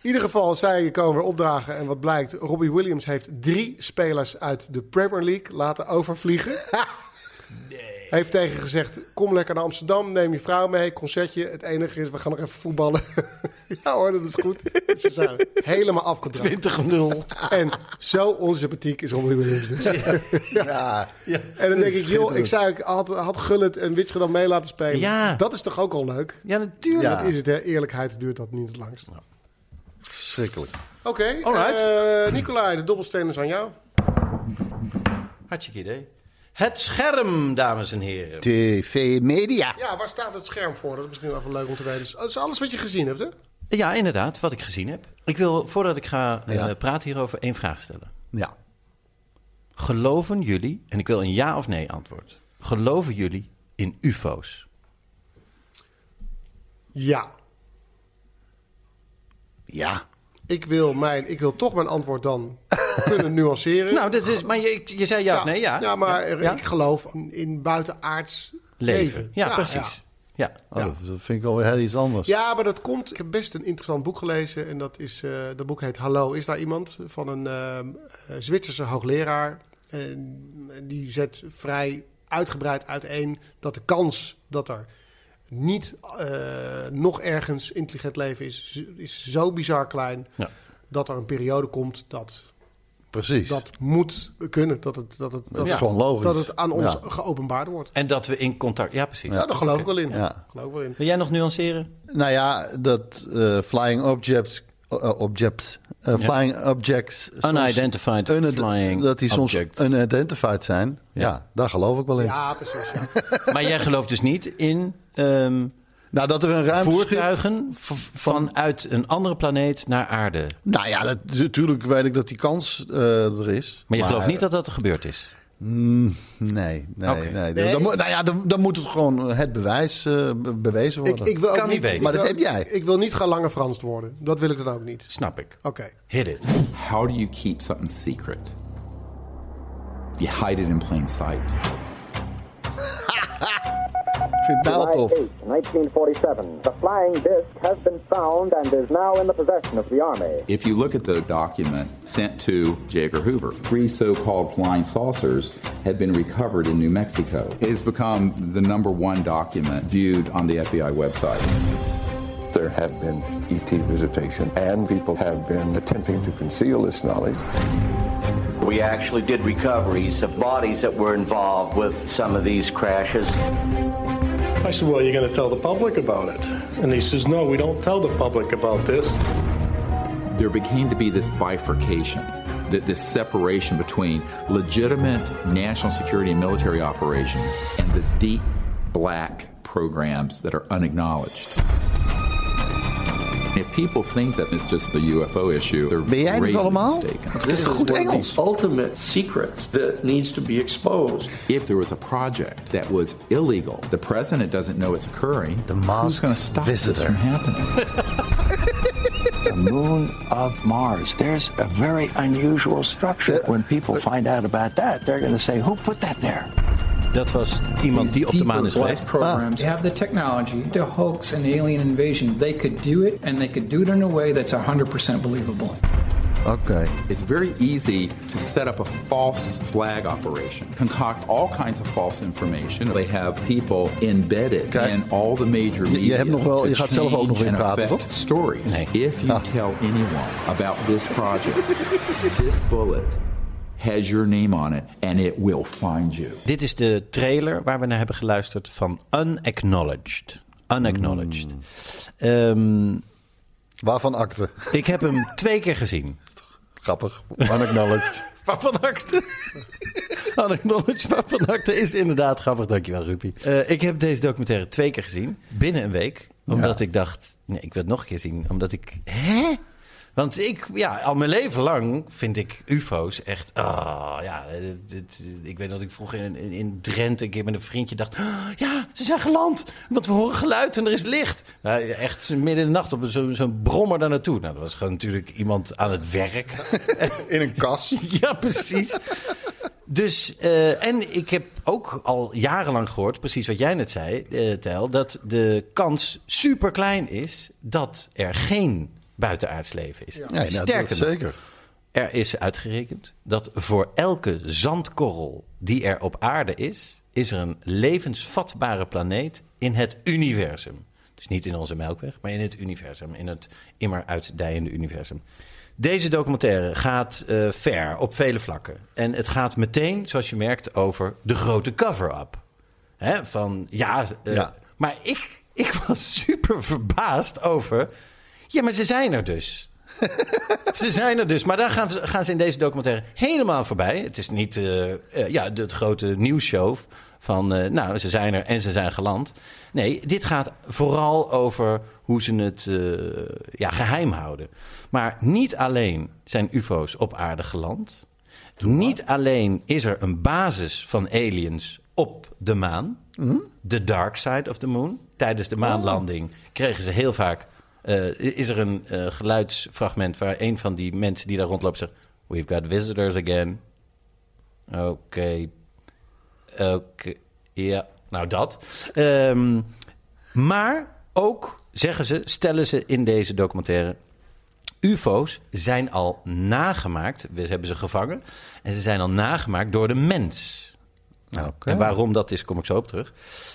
In ieder geval, zij komen weer opdragen. En wat blijkt, Robbie Williams heeft drie spelers uit de Premier League laten overvliegen. Heeft tegen gezegd, kom lekker naar Amsterdam, neem je vrouw mee, concertje. Het enige is, we gaan nog even voetballen. ja hoor, dat is goed. Dus we zijn helemaal afgedraaid. 20-0. En zo onsympathiek is Robbie Williams dus. Ja, En dan denk ik, joh, ik zou, had, had Gullit en Witsche dan mee laten spelen. Ja. Dat is toch ook al leuk? Ja, natuurlijk. Ja. Dat is het, hè? Eerlijkheid duurt dat niet het langst. verschrikkelijk. Oké, Alright. eh, Nicolai, de dobbelsteen is aan jou. Hartstikke idee. Het scherm, dames en heren. TV Media. Ja, waar staat het scherm voor? Dat is misschien wel even leuk om te weten. Dat is alles wat je gezien hebt, hè? Ja, inderdaad, wat ik gezien heb. Ik wil, voordat ik ga eh, Ja. praten hierover, één vraag stellen. Ja. Geloven jullie, en ik wil een ja of nee antwoord. Geloven jullie in ufo's? Ja. Ja. Ik wil, mijn, ik wil toch mijn antwoord dan kunnen nuanceren. Nou, dit is, maar je, je zei ja, of nee, ja. Ja, maar er- Ja? ik geloof in, in buitenaards Leven. leven. Ja, precies. Ja. Oh, Dat vind ik alweer heel iets anders. Ja, maar dat komt. Ik heb best een interessant boek gelezen. En dat, is, eh, dat boek heet Hallo, is daar iemand? Van een ehm, eh, Zwitserse hoogleraar. En die zet vrij uitgebreid uiteen dat de kans dat er niet eh, nog ergens intelligent leven is, is zo bizar klein. Ja. Dat er een periode komt dat Precies. dat moet kunnen. Dat het, dat het, Dat is gewoon logisch. Dat het aan ons Ja. geopenbaard wordt. En dat we in contact... Ja, precies. Ja, daar geloof ik wel in. Ja. Geloof ik wel in. Wil jij nog nuanceren? Nou ja, dat eh, flying objects, eh, objects eh, flying objects, Unidentified unid- flying dat die soms objects. unidentified zijn. Ja. daar geloof ik wel in. Ja, precies. Ja. Maar jij gelooft dus niet in ehm, Nou, dat er een ruimteschip... voertuigen vanuit een andere planeet naar aarde. Nou ja, dat, natuurlijk weet ik dat die kans eh, er is. Maar je gelooft niet dat dat gebeurd is? Nee, nee, Oké. nee. Nee. Dan, moet- nou ja, dan, dan moet het gewoon het bewijs eh, be- bewezen Ik, worden. ik wil ook Kan niet niet, weten. ik Maar dat wil- heb jij. Ik wil niet gaan langer Frans worden. Dat wil ik dan ook niet. Snap ik. Oké. Hit it. How do you keep something secret? You hide it in plain sight. Ik vind het nou July tof. 8, 1947. The flying disc has been found and is now in the possession of the Army. If you look at the document sent to J. Edgar Hoover, three so called flying saucers had been recovered in New Mexico. It has become the number one document viewed on the FBI website. There have been ET visitation, and people have been attempting to conceal this knowledge. We actually did recoveries of bodies that were involved with some of these crashes. I said, Well, you're going to tell the public about it. And he says, No, we don't tell the public about this. There began to be this bifurcation, this separation between legitimate national security and military operations and the deep black programs that are unacknowledged. If people think that it's just the UFO issue, they're Ben jij dit allemaal? mistaken. This is one of the ultimate secrets that needs to be exposed. If there was a project that was illegal, the president doesn't know it's occurring, The who's going to stop this from happening? The moon of Mars. There's a very unusual structure. When people find out about that, they're going to say, Who put that there? Dat was iemand die op de maan is geweest. programs have the technology to hoax an alien invasion. They could do it, and they could do it in a way that's 100% believable. Oké. It's very easy to set up a false flag operation, concoct all kinds of false information. They have people embedded Kijk, in all the major je- je media. hebt nog wel- to je gaat zelf ook nog in praten, toch? Stories. Nee. If you Ah. tell anyone about this project, this bullet has your name on it, and it will find you. Dit is de trailer waar we naar hebben geluisterd van Unacknowledged. Unacknowledged. Ehm, Waarvan akte? ik heb hem twee keer gezien. Grappig. Unacknowledged. Waarvan akte? Unacknowledged waarvan akte is inderdaad grappig. Dankjewel, Rupi. Eh ik heb deze documentaire twee keer gezien. Binnen een week. Omdat ik dacht, nee, ik wil het nog een keer zien. Omdat ik, hè? Want ik, ja, al mijn leven lang vind ik ufo's echt... ah, ja, dit- dit- ik weet dat ik vroeger in, in, in Drenthe een keer met een vriendje dacht... "Ah, ja, ze zijn geland, want we horen geluid en er is licht. Nou, echt midden in de nacht op zo'n brommer daar naartoe. Nou, dat was gewoon natuurlijk iemand aan het werk. In een kas. Ja, precies. Dus, eh, en ik heb ook al jarenlang gehoord, precies wat jij net zei, eh Tel, dat de kans super klein is dat er geen buitenaards leven is. Nee, nou, Sterker nog, zeker. er is uitgerekend dat voor elke zandkorrel die er op aarde is, is er een levensvatbare planeet in het universum. Dus niet in onze melkweg, maar in het universum, in het immer uitdijende universum. Deze documentaire gaat eh, ver op vele vlakken. En het gaat meteen, zoals je merkt, over de grote cover-up. Hè, van ja, eh, Ja. maar ik, ik was super verbaasd over. Ja, maar ze zijn er dus. ze zijn er dus. Maar daar gaan, ze- gaan ze in deze documentaire helemaal voorbij. Het is niet eh, ja, de, het grote nieuwsshow van... eh, nou, ze zijn er en ze zijn geland. Nee, dit gaat vooral over hoe ze het ja, geheim houden. Maar niet alleen zijn ufo's op aarde geland. Niet alleen is er een basis van aliens op de maan. De dark side of the moon. Tijdens de maanlanding kregen ze heel vaak... eh, is er een eh, geluidsfragment waar een van die mensen die daar rondloopt zegt... We've got visitors again. Oké. Oké. Ja, nou dat. Ehm, maar ook, zeggen ze, stellen ze in deze documentaire... UFO's zijn al nagemaakt, we hebben ze gevangen... en ze zijn al nagemaakt door de mens... Oké. En waarom dat is, kom ik zo op terug.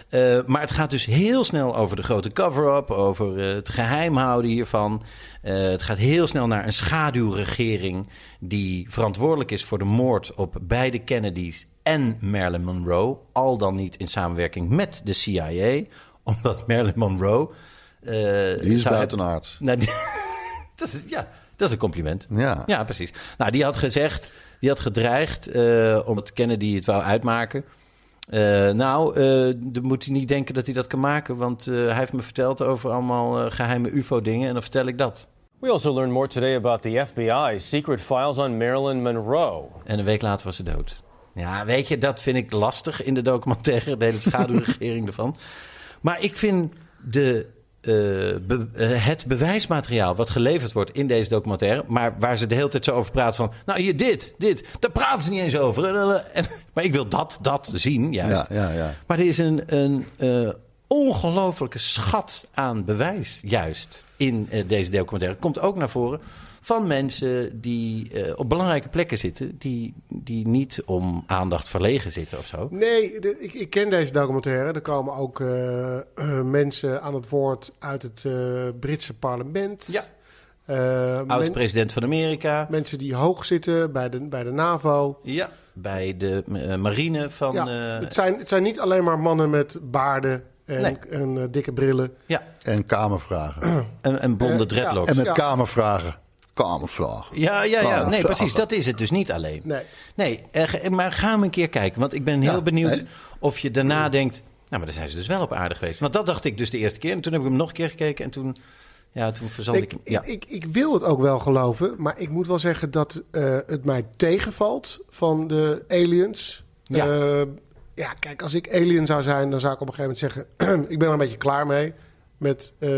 Eh, maar het gaat dus heel snel over de grote cover-up, over eh, het geheim houden hiervan. Eh, het gaat heel snel naar een schaduwregering die verantwoordelijk is voor de moord op beide Kennedys en Marilyn Monroe. Al dan niet in samenwerking met de CIA, omdat Marilyn Monroe. Die is buitenaards. Nou, die- dat is, ja, dat is een compliment. Ja. Ja, precies. Nou, die had gezegd, die had gedreigd, eh, omdat Kennedy het wou uitmaken. Eh, nou, eh, dan moet hij niet denken dat hij dat kan maken, want eh, hij heeft me verteld over allemaal eh, geheime UFO-dingen en dan vertel ik dat. We also learned more today about the FBI's secret files on Marilyn Monroe. En een week later was ze dood. Ja, weet je, dat vind ik lastig in de documentaire, de hele schaduwregering ervan. Maar ik vind de, eh, be- eh, het bewijsmateriaal wat geleverd wordt in deze documentaire, maar waar ze de hele tijd zo over praten van, nou hier dit, dit, daar praten ze niet eens over. En, maar ik wil dat, dat zien, juist. Ja, ja, ja. Maar er is een, een eh, ongelofelijke schat aan bewijs, juist, in deze documentaire. Komt ook naar voren van mensen die eh, op belangrijke plekken zitten... Die, die niet om aandacht verlegen zitten of zo. Nee, de- ik, ik ken deze documentaire. Er komen ook eh, eh, mensen aan het woord uit het Britse parlement. Ja. Eh, men- Oud-president van Amerika. mensen die hoog zitten bij de, bij de NAVO. Ja, bij de marine van... ja, het, zijn, het zijn niet alleen maar mannen met baarden en, Nee. en dikke brillen. ja, En kamervragen. en, en blonde dreadlocks. En met Ja. kamervragen. Kamervragen. Ja, ja, ja. Nee, precies. Dat is het dus niet alleen. Nee. Nee, eh, maar ga hem een keer kijken. Want ik ben heel Ja, benieuwd nee. of je daarna denkt... Nou, maar dan zijn ze dus wel op aarde geweest. Want dat dacht ik dus de eerste keer. En toen heb ik hem nog een keer gekeken. En toen, ja, toen verzand ik... Ik, ja. ik, ik, ik wil het ook wel geloven, maar ik moet wel zeggen dat eh, het mij tegenvalt van de aliens. Ja. Eh, ja, kijk, als ik alien zou zijn, dan zou ik op een gegeven moment zeggen: ik ben er een beetje klaar mee met eh,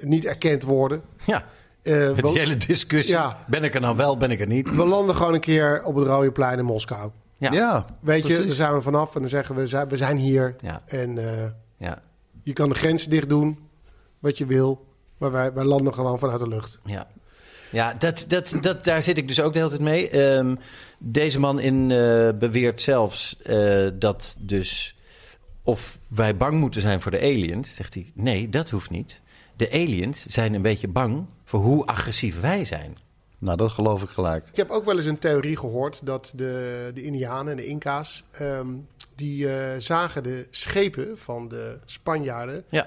niet erkend worden. ja. Eh, Met we, die hele discussie. Ja. Ben ik er nou wel, ben ik er niet? we landen gewoon een keer op het Rode Plein in Moskou. Ja. Ja, Weet je, daar zijn we vanaf en dan zeggen we, we zijn hier. Ja. En eh, Ja. je kan de grenzen dicht doen, wat je wil. Maar wij, wij landen gewoon vanuit de lucht. Ja, ja dat, dat, dat, daar zit ik dus ook de hele tijd mee. Ehm, deze man in eh, beweert zelfs eh, dat dus of wij bang moeten zijn voor de aliens. Zegt hij, nee, dat hoeft niet. De aliens zijn een beetje bang voor hoe agressief wij zijn. Nou, dat geloof ik gelijk. Ik heb ook wel eens een theorie gehoord dat de, de Indianen en de Inca's... ehm, die eh, zagen de schepen van de Spanjaarden Ja.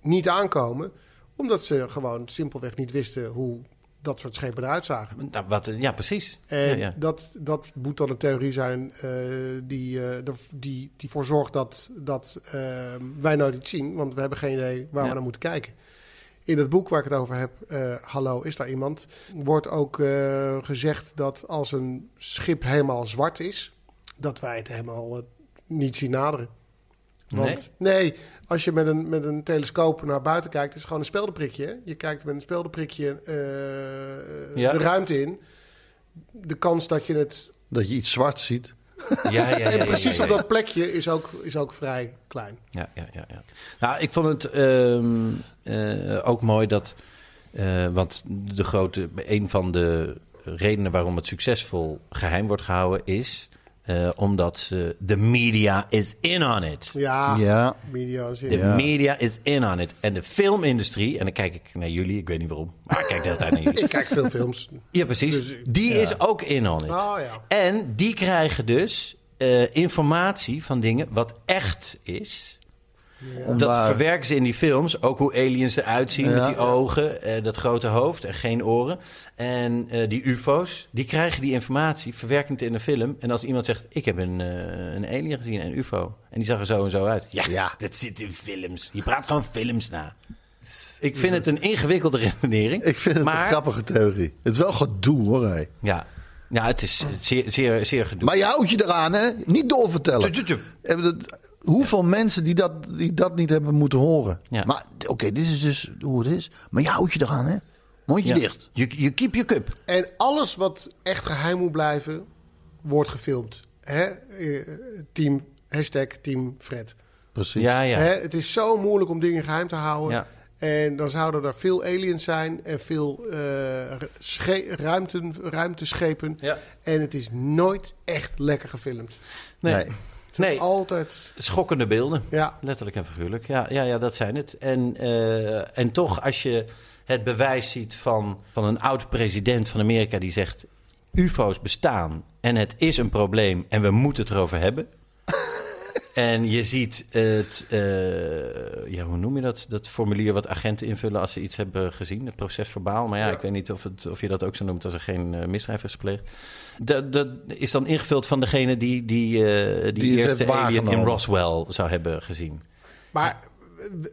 niet aankomen... omdat ze gewoon simpelweg niet wisten hoe dat soort schepen eruit zagen. Nou, wat, ja, precies. En ja, ja. Dat, dat moet dan een theorie zijn eh, die, eh, er- die, die voor zorgt dat, dat eh, wij nooit iets zien. Want we hebben geen idee waar Ja. we naar moeten kijken. In het boek waar ik het over heb, eh, Hallo, is daar iemand? Wordt ook eh, gezegd dat als een schip helemaal zwart is, dat wij het helemaal eh, niet zien naderen. Want nee, als je met een, met een telescoop naar buiten kijkt, is het gewoon een speldenprikje. hè? Je kijkt met een speldenprikje eh, Ja. de ruimte in. De kans dat je het Dat je iets zwart ziet. Ja, ja, ja, en precies ja, ja, op dat plekje is ook, is ook vrij klein. Ja, ja, ja, ja. Nou, ik vond het ehm, eh, ook mooi dat. eh, want de grote, een van de redenen waarom het succesvol geheim wordt gehouden is. eh, omdat ze- de media is in on it. Ja, Ja. media is in. De Ja. media is in on it. En de filmindustrie, en dan kijk ik naar jullie, ik weet niet waarom, maar ik kijk de hele tijd naar jullie. Ik kijk veel films. Ja, precies. Dus- die is ook in on it. Oh ja. En die krijgen dus eh, informatie van dingen wat echt is. Dat verwerken ze in die films. Ook hoe aliens eruit zien Ja. met die ogen, eh, dat grote hoofd en geen oren. En eh, die ufo's, die krijgen die informatie, verwerken het in een film. En als iemand zegt, ik heb een, eh, een alien gezien, een ufo. En die zag er zo en zo uit. Ja, dat zit in films. Je praat gewoon films na. Ik vind het een ingewikkelde redenering. Ik vind het maar, een grappige theorie. Het is wel gedoe hoor. Hé. Ja, ja het is zeer, zeer, zeer gedoe. Maar je houdt je eraan, hè? Niet doorvertellen. Hoeveel mensen die dat, die dat niet hebben moeten horen. Ja. Maar oké, dit is dus hoe het is. Maar je houdt je eraan, hè? Mondje Ja. dicht. Je, je keep je cup. En alles wat echt geheim moet blijven, wordt gefilmd. Hè? Eh, Team, hashtag Team Fred. Precies. Ja, ja. Hè? Het is zo moeilijk om dingen geheim te houden. Ja. En dan zouden er veel aliens zijn en veel eh, sche- ruimten, ruimteschepen. Ja. En het is nooit echt lekker gefilmd. Nee. Nee. Het zijn Nee. altijd... Schokkende beelden. Ja. Letterlijk en figuurlijk. Ja, ja, ja dat zijn het. En, eh, en toch, als je het bewijs ziet van, van een oud-president van Amerika die zegt: UFO's bestaan en het is een probleem en we moeten het erover hebben. En je ziet het, eh, ja, hoe noem je dat? Dat formulier wat agenten invullen als ze iets hebben gezien, het procesverbaal. Maar ja, ik weet niet of, het, of je dat ook zo noemt als er geen eh, misdrijf is gepleegd. Dat, dat is dan ingevuld van degene die die, eh, die, eerste alien in. Roswell zou hebben gezien. Maar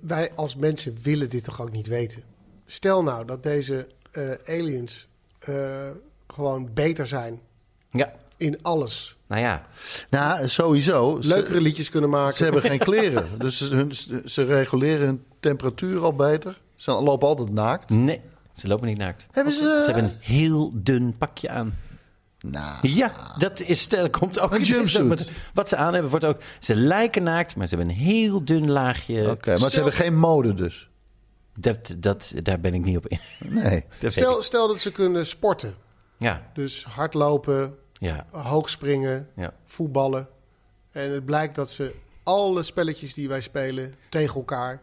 wij als mensen willen dit toch ook niet weten? Stel nou dat deze aliens gewoon beter zijn Ja, in alles. Nou ja. Nou, sowieso. Ze- Leukere liedjes kunnen maken. Ze hebben geen kleren. Dus ze, hun- ze reguleren hun temperatuur al beter. Ze lopen altijd naakt. Nee, ze lopen niet naakt. Hebben ze... Ze hebben een heel dun pakje aan. Nou, Ja, dat, is, dat komt ook Een in- jumpsuit. Wat ze aan hebben wordt ook... Ze lijken naakt, maar ze hebben een heel dun laagje. oké. maar ze hebben geen mode dus. Dat, dat, daar ben ik niet op in. Nee. Stel, stel dat ze kunnen sporten. Ja, Dus hardlopen, ja, hoogspringen, ja. voetballen. En het blijkt dat ze alle spelletjes die wij spelen tegen elkaar,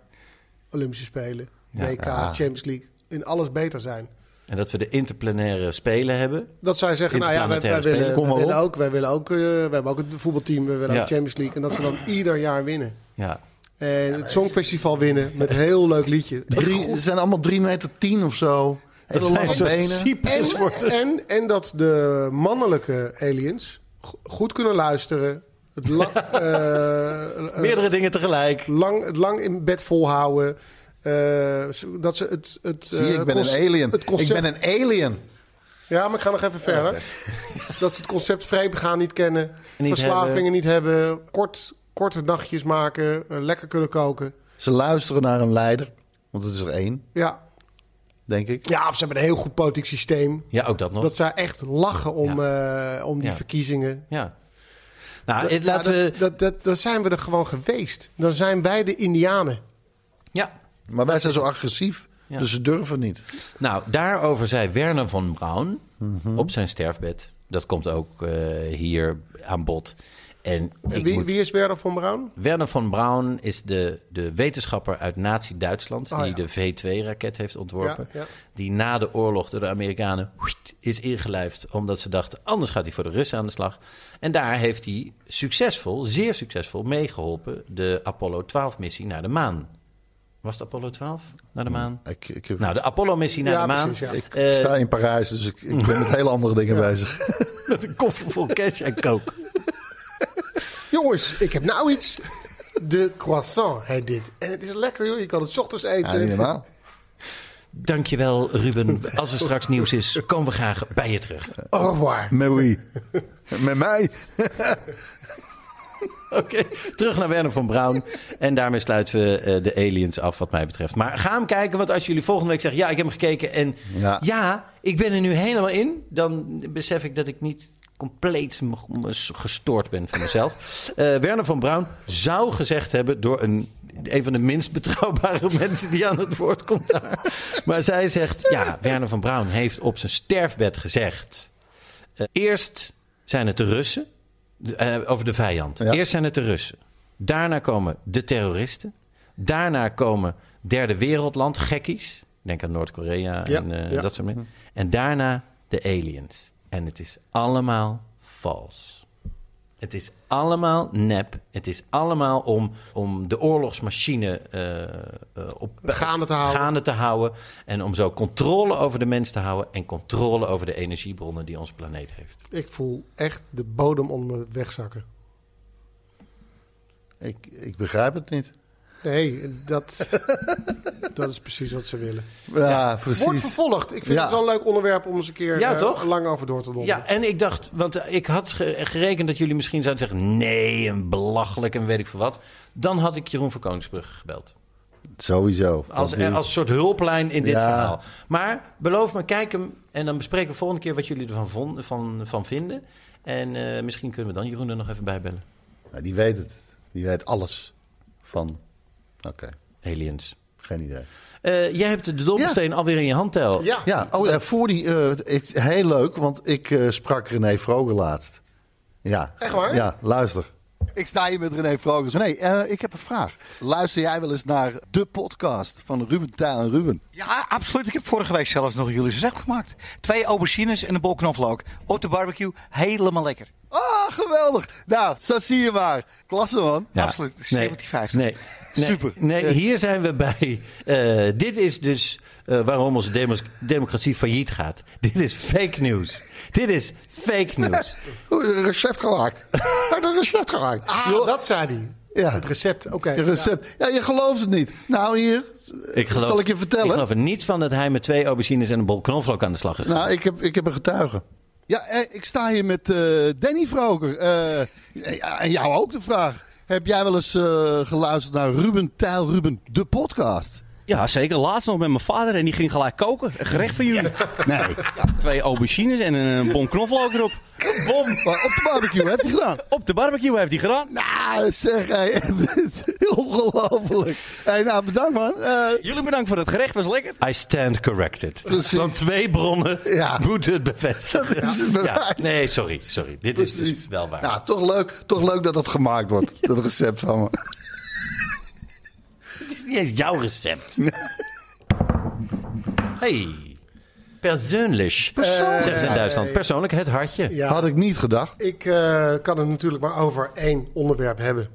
Olympische Spelen. WK, Ja. Champions League, in alles beter zijn. En dat we de interplanaire spelen hebben. Dat zou je zeggen, nou ja, wij, wij willen, wij ook, wij willen ook, eh, we hebben ook een voetbalteam, we willen Ja. ook Champions League. En dat ze dan ieder jaar winnen. Ja, En het Songfestival winnen met een heel leuk liedje. Drie, ze zijn allemaal 3 meter 10 of zo. Zijn lange benen. En, worden. en, en dat de mannelijke aliens go- goed kunnen luisteren. Eh, eh, Meerdere dingen tegelijk. lang, het lang in bed volhouden. eh, dat ze het, het, Zie je, ik ben een alien. Het concept, Ik ben een alien. Ja, maar ik ga nog even verder. Dat ze het concept vreemdgaan niet kennen. Niet verslavingen hebben. niet hebben. Kort, korte nachtjes maken. lekker kunnen koken. Ze luisteren naar een leider. Want het is er één, Ja. Denk ik. ja, of ze hebben een heel goed politiek systeem. Ja, ook dat nog. Dat zij echt lachen om, eh, om die Ja. verkiezingen. Ja. Nou, Dat- laten ja, we... dat, dat, dat, dan zijn we er gewoon geweest. Dan zijn wij de Indianen. Ja. Maar wij zijn zo agressief, Ja. dus ze durven niet. Nou, daarover zei Werner van Braun Mhm. op zijn sterfbed. Dat komt ook eh, hier aan bod. En wie, moet- wie is Werner von Braun? Werner von Braun is de, de wetenschapper uit Nazi-Duitsland... Oh, die ja. de V2-raket heeft ontworpen. Ja, ja. Die na de oorlog door de Amerikanen is ingelijfd... omdat ze dachten, anders gaat hij voor de Russen aan de slag. En daar heeft hij succesvol, zeer succesvol... meegeholpen de Apollo 12-missie naar de maan. Was het Apollo 12 naar de maan? Ik, ik, heb- Nou, de Apollo-missie naar Ja, de maan. precies, ja. ik Eh, sta in Parijs, dus ik, ik ben met hele andere dingen bezig. Met een koffer vol cash en coke. Jongens, ik heb nou iets. De croissant heet dit. En het is lekker, joh. Je kan het 's ochtends eten. Ja, normaal. Dankjewel, Ruben. Als er straks nieuws is, komen we graag bij je terug. Au revoir. Met wie? Met mij? Oké, terug naar Werner van Braun. En daarmee sluiten we eh, de aliens af, wat mij betreft. Maar ga hem kijken, want als jullie volgende week zeggen... ja, ik heb hem gekeken en ja, Ja. ik ben er nu helemaal in... dan besef ik dat ik niet compleet gestoord ben van mezelf. Eh, Werner van Braun zou gezegd hebben... door een, een van de minst betrouwbare mensen die aan het woord komt daar. Maar zij zegt, ja, Werner van Braun heeft op zijn sterfbed gezegd... eh, eerst zijn het de Russen... Eh, over de vijand. Ja. Eerst zijn het de Russen. Daarna komen de terroristen. Daarna komen derde wereldland, gekkies. Denk aan Noord-Korea en ja. dat soort dingen. En daarna de aliens. En het is allemaal vals. Het is allemaal nep. Het is allemaal om, om de oorlogsmachine eh, eh, op Gaande te houden. gaande te houden. En om zo controle over de mens te houden. En controle over de energiebronnen die onze planeet heeft. Ik voel echt de bodem onder me wegzakken. Ik, ik begrijp het niet. Nee, dat, dat is precies wat ze willen. Ja, precies. Wordt vervolgd. Ik vind Ja. het wel een leuk onderwerp om eens een keer Ja, eh, lang over door te doen. Ja, en ik dacht, want eh, ik had ge- gerekend dat jullie misschien zouden zeggen: nee, een belachelijk en weet ik veel wat. Dan had ik Jeroen van Koningsbrugge gebeld. Sowieso. Als, die- als soort hulplijn in dit Ja. verhaal. Maar beloof me, kijk hem en dan bespreken we volgende keer wat jullie ervan von- van, van vinden. En eh, misschien kunnen we dan Jeroen er nog even bij bellen. Ja, die weet het. Die weet alles van... Oké, Aliens. geen idee. Eh, jij hebt de dobbelsteen alweer in je handtel. Ja. Ja, oh, ja, voor die... eh, ik, heel leuk, want ik eh, sprak René Vroger laatst. Ja. Echt waar? Ja, luister. Ik sta hier met René Vroger. Nee, eh, ik heb een vraag. Luister jij wel eens naar de podcast van Ruben Tijl en Ruben? Ja, absoluut. Ik heb vorige week zelfs nog jullie recept gemaakt. Twee aubergines en een bol knoflook. Op de barbecue. Helemaal lekker. Ah, geweldig. Nou, zo zie je maar. Klasse, man. Ja. Absoluut. Nee, 1750. Nee. Nee, Super. Nee, hier zijn we bij. eh, dit is dus eh, waarom onze demo- democratie failliet gaat. Dit is fake news. Dit is fake news. Een recept gemaakt. Hij heeft een recept gemaakt. Ah, dat zei hij. Ja. Het recept, oké. Een recept. Ja. je gelooft het niet. Nou, hier. Ik geloof, zal ik je Ik vertellen? geloof er niets van dat hij met twee aubergines en een bol knoflook aan de slag is. Nou, ik heb, ik heb een getuige. Ja, eh, ik sta hier met eh, Danny Vroger. Eh, ja, en jou ook de vraag. Heb jij wel eens eh, geluisterd naar Ruben Tijl Ruben, de podcast? Ja, zeker. Laatst nog met mijn vader en die ging gelijk koken. Een gerecht van jullie. Nee. Ja, twee aubergines en een bon knoflook erop. Bom. Maar op de barbecue, heeft hij gedaan? Op de barbecue heeft hij gedaan. Nou, zeg, hey, het is ongelooflijk. Hey, nou, bedankt man. Eh, Jullie bedankt voor het gerecht. Was lekker. I stand corrected. Precies. Van twee bronnen Ja. moeten het bevestigen. Dat is het Ja. bewijs. Nee, sorry, sorry. Dit is dus wel waar. nou, toch leuk, toch leuk dat dat gemaakt wordt. dat recept van me. Het is niet eens jouw recept. hey, persoonlijk. Zeggen ze in Duitsland. Persoonlijk, het hartje. Ja. Had ik niet gedacht. Ik eh, kan het natuurlijk maar over één onderwerp hebben.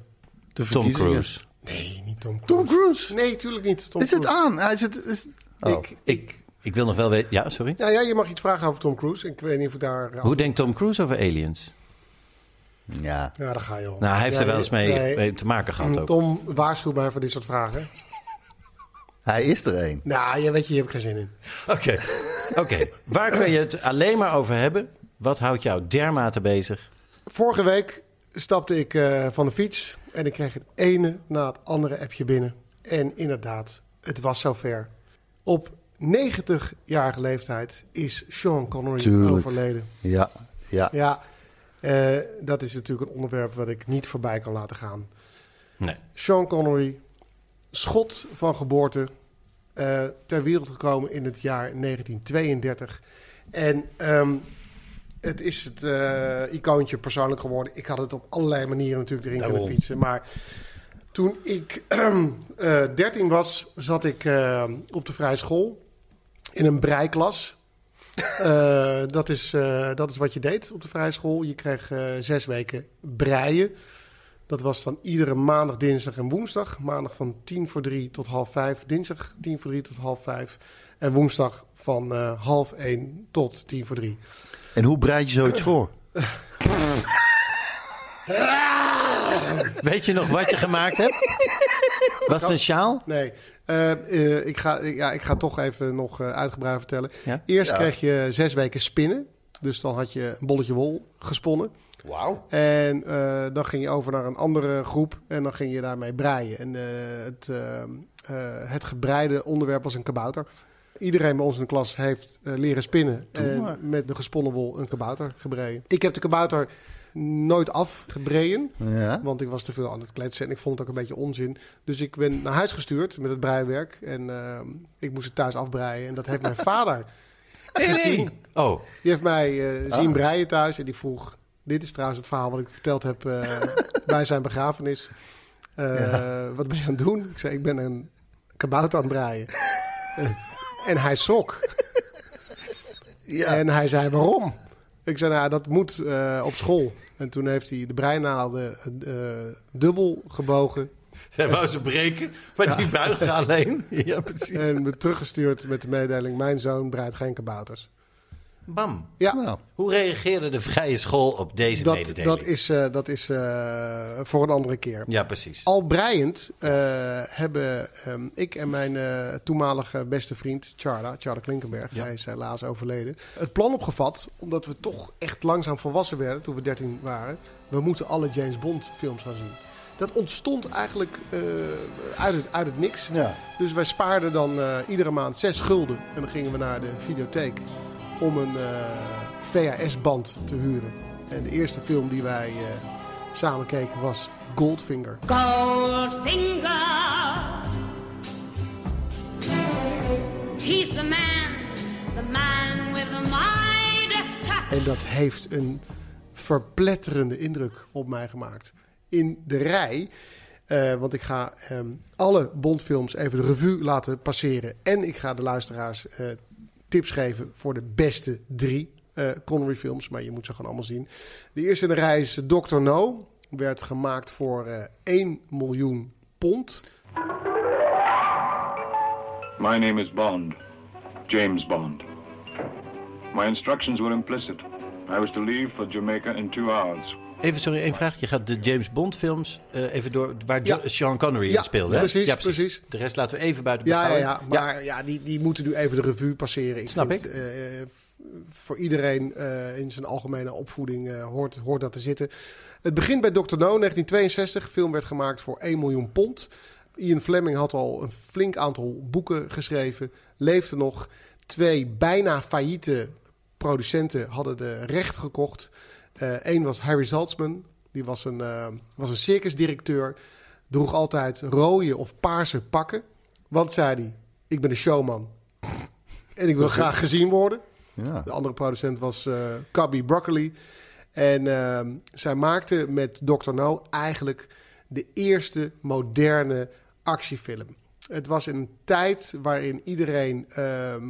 De Tom verkiezingen. Cruise. Nee, niet Tom Cruise. Tom Cruise. Nee, tuurlijk niet. Tom Is het Cruise. aan? Hij zit, is het... Oh. Ik, Ik, ik wil nog wel weten... Ja, sorry. nou ja, je mag iets vragen over Tom Cruise. Ik weet niet of ik daar... Hoe denkt Tom Cruise over aliens? Ja. Ja, daar ga je al. Nou, hij heeft er wel eens mee, nee. mee te maken gehad ook. Tom waarschuwt mij voor dit soort vragen. Hij is er één. Nou, je weet je, hier heb ik geen zin in. Oké, oké. Waar kun je het alleen maar over hebben? Wat houdt jou dermate bezig? Vorige week stapte ik eh, van de fiets en ik kreeg het ene na het andere appje binnen. En inderdaad, het was zover. Op 90-jarige leeftijd is Sean Connery Tuurlijk. overleden. Ja, ja. Ja, Eh, dat is natuurlijk een onderwerp wat ik niet voorbij kan laten gaan. Nee. Sean Connery, schot van geboorte, eh, ter wereld gekomen in het jaar 1932. En ehm, het is het eh, icoontje persoonlijk geworden. Ik had het op allerlei manieren natuurlijk erin kunnen fietsen. Maar toen ik eh 13 was, zat ik eh, op de vrije school in een breiklas. Eh, dat, is, eh, dat is wat je deed op de vrije school. Je kreeg eh, zes weken breien. Dat was dan iedere maandag, dinsdag en woensdag. Maandag van tien voor drie tot half vijf. Dinsdag tien voor drie tot half vijf. En woensdag van eh, half één tot tien voor drie. En hoe bereid je zoiets voor? Weet je nog wat je gemaakt hebt? Was het een sjaal? Nee. Eh, eh, ik, ga, ja, ik ga toch even nog eh, uitgebreid vertellen. Ja? Eerst Ja. kreeg je zes weken spinnen. Dus dan had je een bolletje wol gesponnen. Wauw. En eh, dan ging je over naar een andere groep en dan ging je daarmee breien. En eh, het, het gebreide onderwerp was een kabouter. Iedereen bij ons in de klas heeft eh, leren spinnen en met de gesponnen wol een kabouter gebreien. Ik heb de kabouter nooit afgebreien, Ja. want ik was te veel aan het kletsen en ik vond het ook een beetje onzin. Dus ik ben naar huis gestuurd met het breiwerk en eh, ik moest het thuis afbreien. En dat heeft mijn vader gezien. Oh, Die heeft mij eh, Ah. zien breien thuis en die vroeg... Dit is trouwens het verhaal wat ik verteld heb eh, bij zijn begrafenis. Ja. Wat ben je aan het doen? Ik zei, ik ben een kabouter aan het breien. En hij schrok. En hij zei, waarom? Ik zei, nou, dat moet eh, op school. En toen heeft hij de breinaalden eh, dubbel gebogen. Zij wou ze breken, maar die buigen alleen. Ja, precies. En me teruggestuurd met de mededeling... mijn zoon breidt geen kabouters. Bam. Ja. Hoe reageerde de vrije school op deze dat, mededeling? dat is, eh, dat is eh, voor een andere keer. Ja, precies. Al breiend eh, hebben ehm, ik en mijn eh, toenmalige beste vriend Charla, Charla Klinkenberg, hij is helaas overleden, het plan opgevat, omdat we toch echt langzaam volwassen werden toen we 13 waren. We moeten alle James Bond films gaan zien. Dat ontstond eigenlijk eh, uit, het, uit het niks. Ja. Dus wij spaarden dan eh, iedere maand 6 gulden en dan gingen we naar de videotheek om een VHS-band te huren. En de eerste film die wij eh, samen keken was Goldfinger. Goldfinger. He's the man, the man with the Midas touch. En dat heeft een verpletterende indruk op mij gemaakt. In de rij, eh, want ik ga ehm, alle Bondfilms even de revue laten passeren. En ik ga de luisteraars eh, tips geven voor de beste drie eh Connery films. Maar je moet ze gewoon allemaal zien. De eerste in de rij is Dr. No. Werd gemaakt voor eh 1 miljoen pond. My name is Bond, James Bond. My instructions were implicit. I was to leave for Jamaica in two hours. Even, sorry, één vraag. Je gaat de James Bond films eh, even door, waar Ja. Sean Connery Ja, in speelde. hè? precies, precies. De rest laten we even buiten Ja, ja, beschouwing. ja, maar ja. die, die moeten nu even de revue passeren. Ik Snap vind, ik. eh, voor iedereen eh, in zijn algemene opvoeding hoort, hoort dat te zitten. Het begint bij Dr. No, 1962. De film werd gemaakt voor 1 miljoen pond. Ian Fleming had al een flink aantal boeken geschreven. Leefde nog. Twee bijna failliete producenten hadden de recht gekocht. Eén was Harry Saltzman. Die was een, eh, was een circusdirecteur. Droeg altijd rode of paarse pakken. Want zei hij, ik ben een showman. En ik wil graag gezien worden. Ja. De andere producent was eh Cubby Broccoli. En ehm, zij maakte met Dr. No eigenlijk de eerste moderne actiefilm. Het was in een tijd waarin iedereen ehm,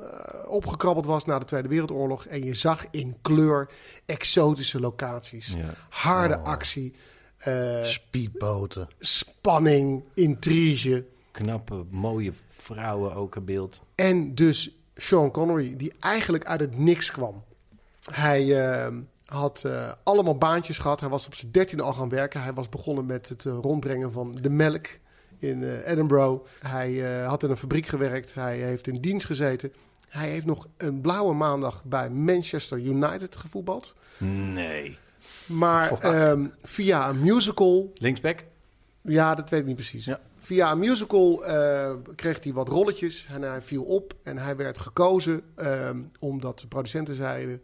eh, opgekrabbeld was na de Tweede Wereldoorlog. En je zag in kleur exotische locaties. Ja. Harde actie. eh, Speedboten. spanning, intrige. Knappe, mooie vrouwen ook in beeld. En dus Sean Connery, die eigenlijk uit het niks kwam. Hij eh, had eh, allemaal baantjes gehad. Hij was op zijn dertiende al gaan werken. Hij was begonnen met het rondbrengen van de melk in eh, Edinburgh. Hij eh, had in een fabriek gewerkt. Hij heeft in dienst gezeten. Hij heeft nog een blauwe maandag bij Manchester United gevoetbald. Nee. Maar ehm, via een musical Linksback? ja, dat weet ik niet precies. Ja. Via een musical eh, kreeg hij wat rolletjes en hij viel op. En hij werd gekozen ehm, omdat de producenten zeiden...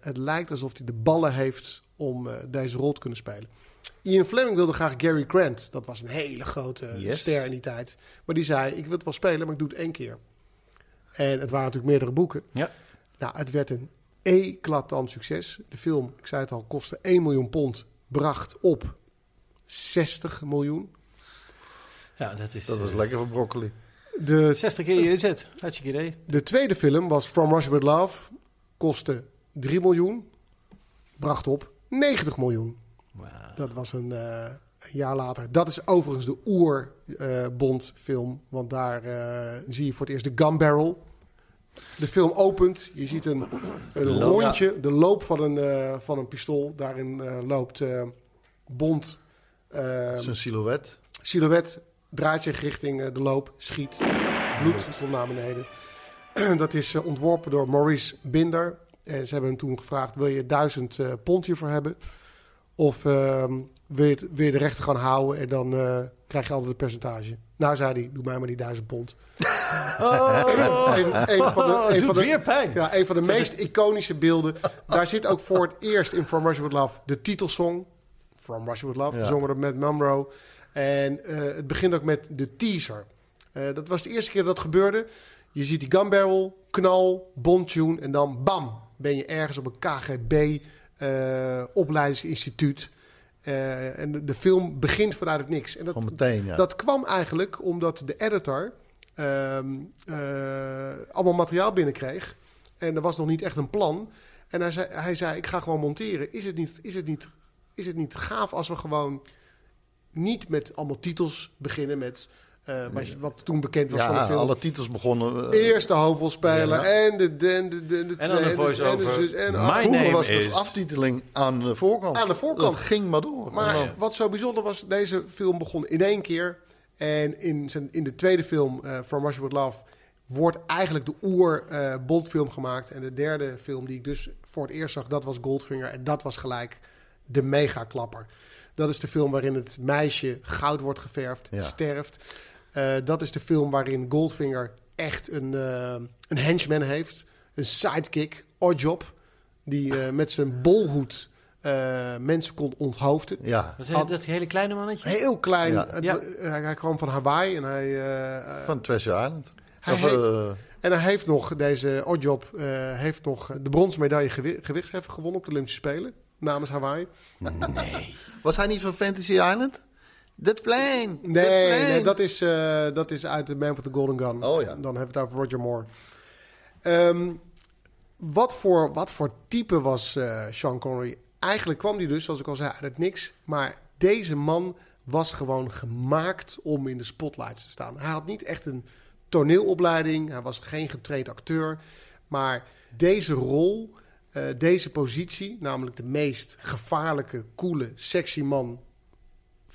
Het lijkt alsof hij de ballen heeft om deze rol te kunnen spelen. Ian Fleming wilde graag Gary Grant. Dat was een hele grote Yes. ster in die tijd. Maar die zei, ik wil het wel spelen, maar ik doe het één keer. En het waren natuurlijk meerdere boeken. Ja. Nou, het werd een eclatant succes. De film, ik zei het al, kostte 1 miljoen pond. Bracht op 60 miljoen. Ja, dat is... Dat was eh, lekker voor broccoli. De, 60 keer je inzet. Hartstikke idee. de tweede film was From Russia With Love. Kostte 3 miljoen. Bracht op 90 miljoen. Dat was een, eh, een jaar later. Dat is overigens de oer-Bond-film. want daar eh, zie je voor het eerst de gun barrel. De film opent. Je ziet een, een rondje. De loop van een, eh, van een pistool. Daarin loopt Bond. eh, Zijn silhouet. silhouet draait zich richting de loop, schiet. Bloed komt naar beneden. Dat is ontworpen door Maurice Binder. En ze hebben hem toen gevraagd: wil je duizend pond hiervoor hebben? Of ehm, wil, je het, wil je de rechter gaan houden en dan eh, krijg je altijd een percentage? Nou, zei hij: doe mij maar die duizend pond. Oh, een, een van de, het een doet van de, weer pijn. Ja, een van de meest iconische beelden. Daar zit ook voor het eerst in From Russia With Love de titelsong. From Russia With Love, Ja. gezongen door Matt Monroe. En eh, het begint ook met de teaser. Eh, dat was de eerste keer dat dat gebeurde. Je ziet die gun barrel, knal, bondtune en dan bam, ben je ergens op een KGB opleidingsinstituut. Eh, en de, de film begint vanuit het niks. En dat, Gewoon meteen, ja. dat kwam eigenlijk omdat de editor ehm, eh, allemaal materiaal binnenkreeg. En er was nog niet echt een plan. En hij zei, hij zei ik ga gewoon monteren. Is het, niet, is, het niet, is het niet gaaf als we gewoon niet met allemaal titels beginnen met... eh, wat, wat toen bekend was van de Ja, film. alle titels begonnen. eh, Eerst de hoofdrolspeler Ja. en de, de, de, de, de En dan twee, een voice-over. en de zus en My Vroeger was de is- aftiteling aan de voorkant. Aan de voorkant. Dat ging maar door. Maar dan- wat zo bijzonder was, deze film begon in één keer. En in, zijn, in de tweede film, eh From Russia With Love, wordt eigenlijk de oer eh Bondfilm gemaakt. En de derde film die ik dus voor het eerst zag, dat was Goldfinger. En dat was gelijk de megaklapper. Dat is de film waarin het meisje goud wordt geverfd, Ja. sterft. Eh, dat is de film waarin Goldfinger echt een, eh, een henchman heeft. Een sidekick, Oddjob. Die eh, met zijn bolhoed eh, mensen kon onthoofden. ja, Dat, dat hele kleine mannetje? Heel klein. Ja. Het- Ja. Hij, hij kwam van Hawaii en hij, eh, eh, van Treasure Island. Hij Of, en hij heeft nog, deze Oddjob, eh heeft nog de bronzen medaille gewi gewichtsheffen gewonnen op de Olympische Spelen namens Hawaii. was hij niet van Fantasy Island? The plane. the Nee, plane. nee dat, is, eh, dat is uit The Man with the Golden Gun. Oh ja. Dan hebben we het over Roger Moore. Ehm, wat, voor, wat voor type was eh, Sean Connery? Eigenlijk kwam hij dus, zoals ik al zei, uit het niks. Maar deze man was gewoon gemaakt om in de spotlights te staan. Hij had niet echt een toneelopleiding. Hij was geen getraind acteur. Maar deze rol, eh, deze positie, namelijk de meest gevaarlijke, coole, sexy man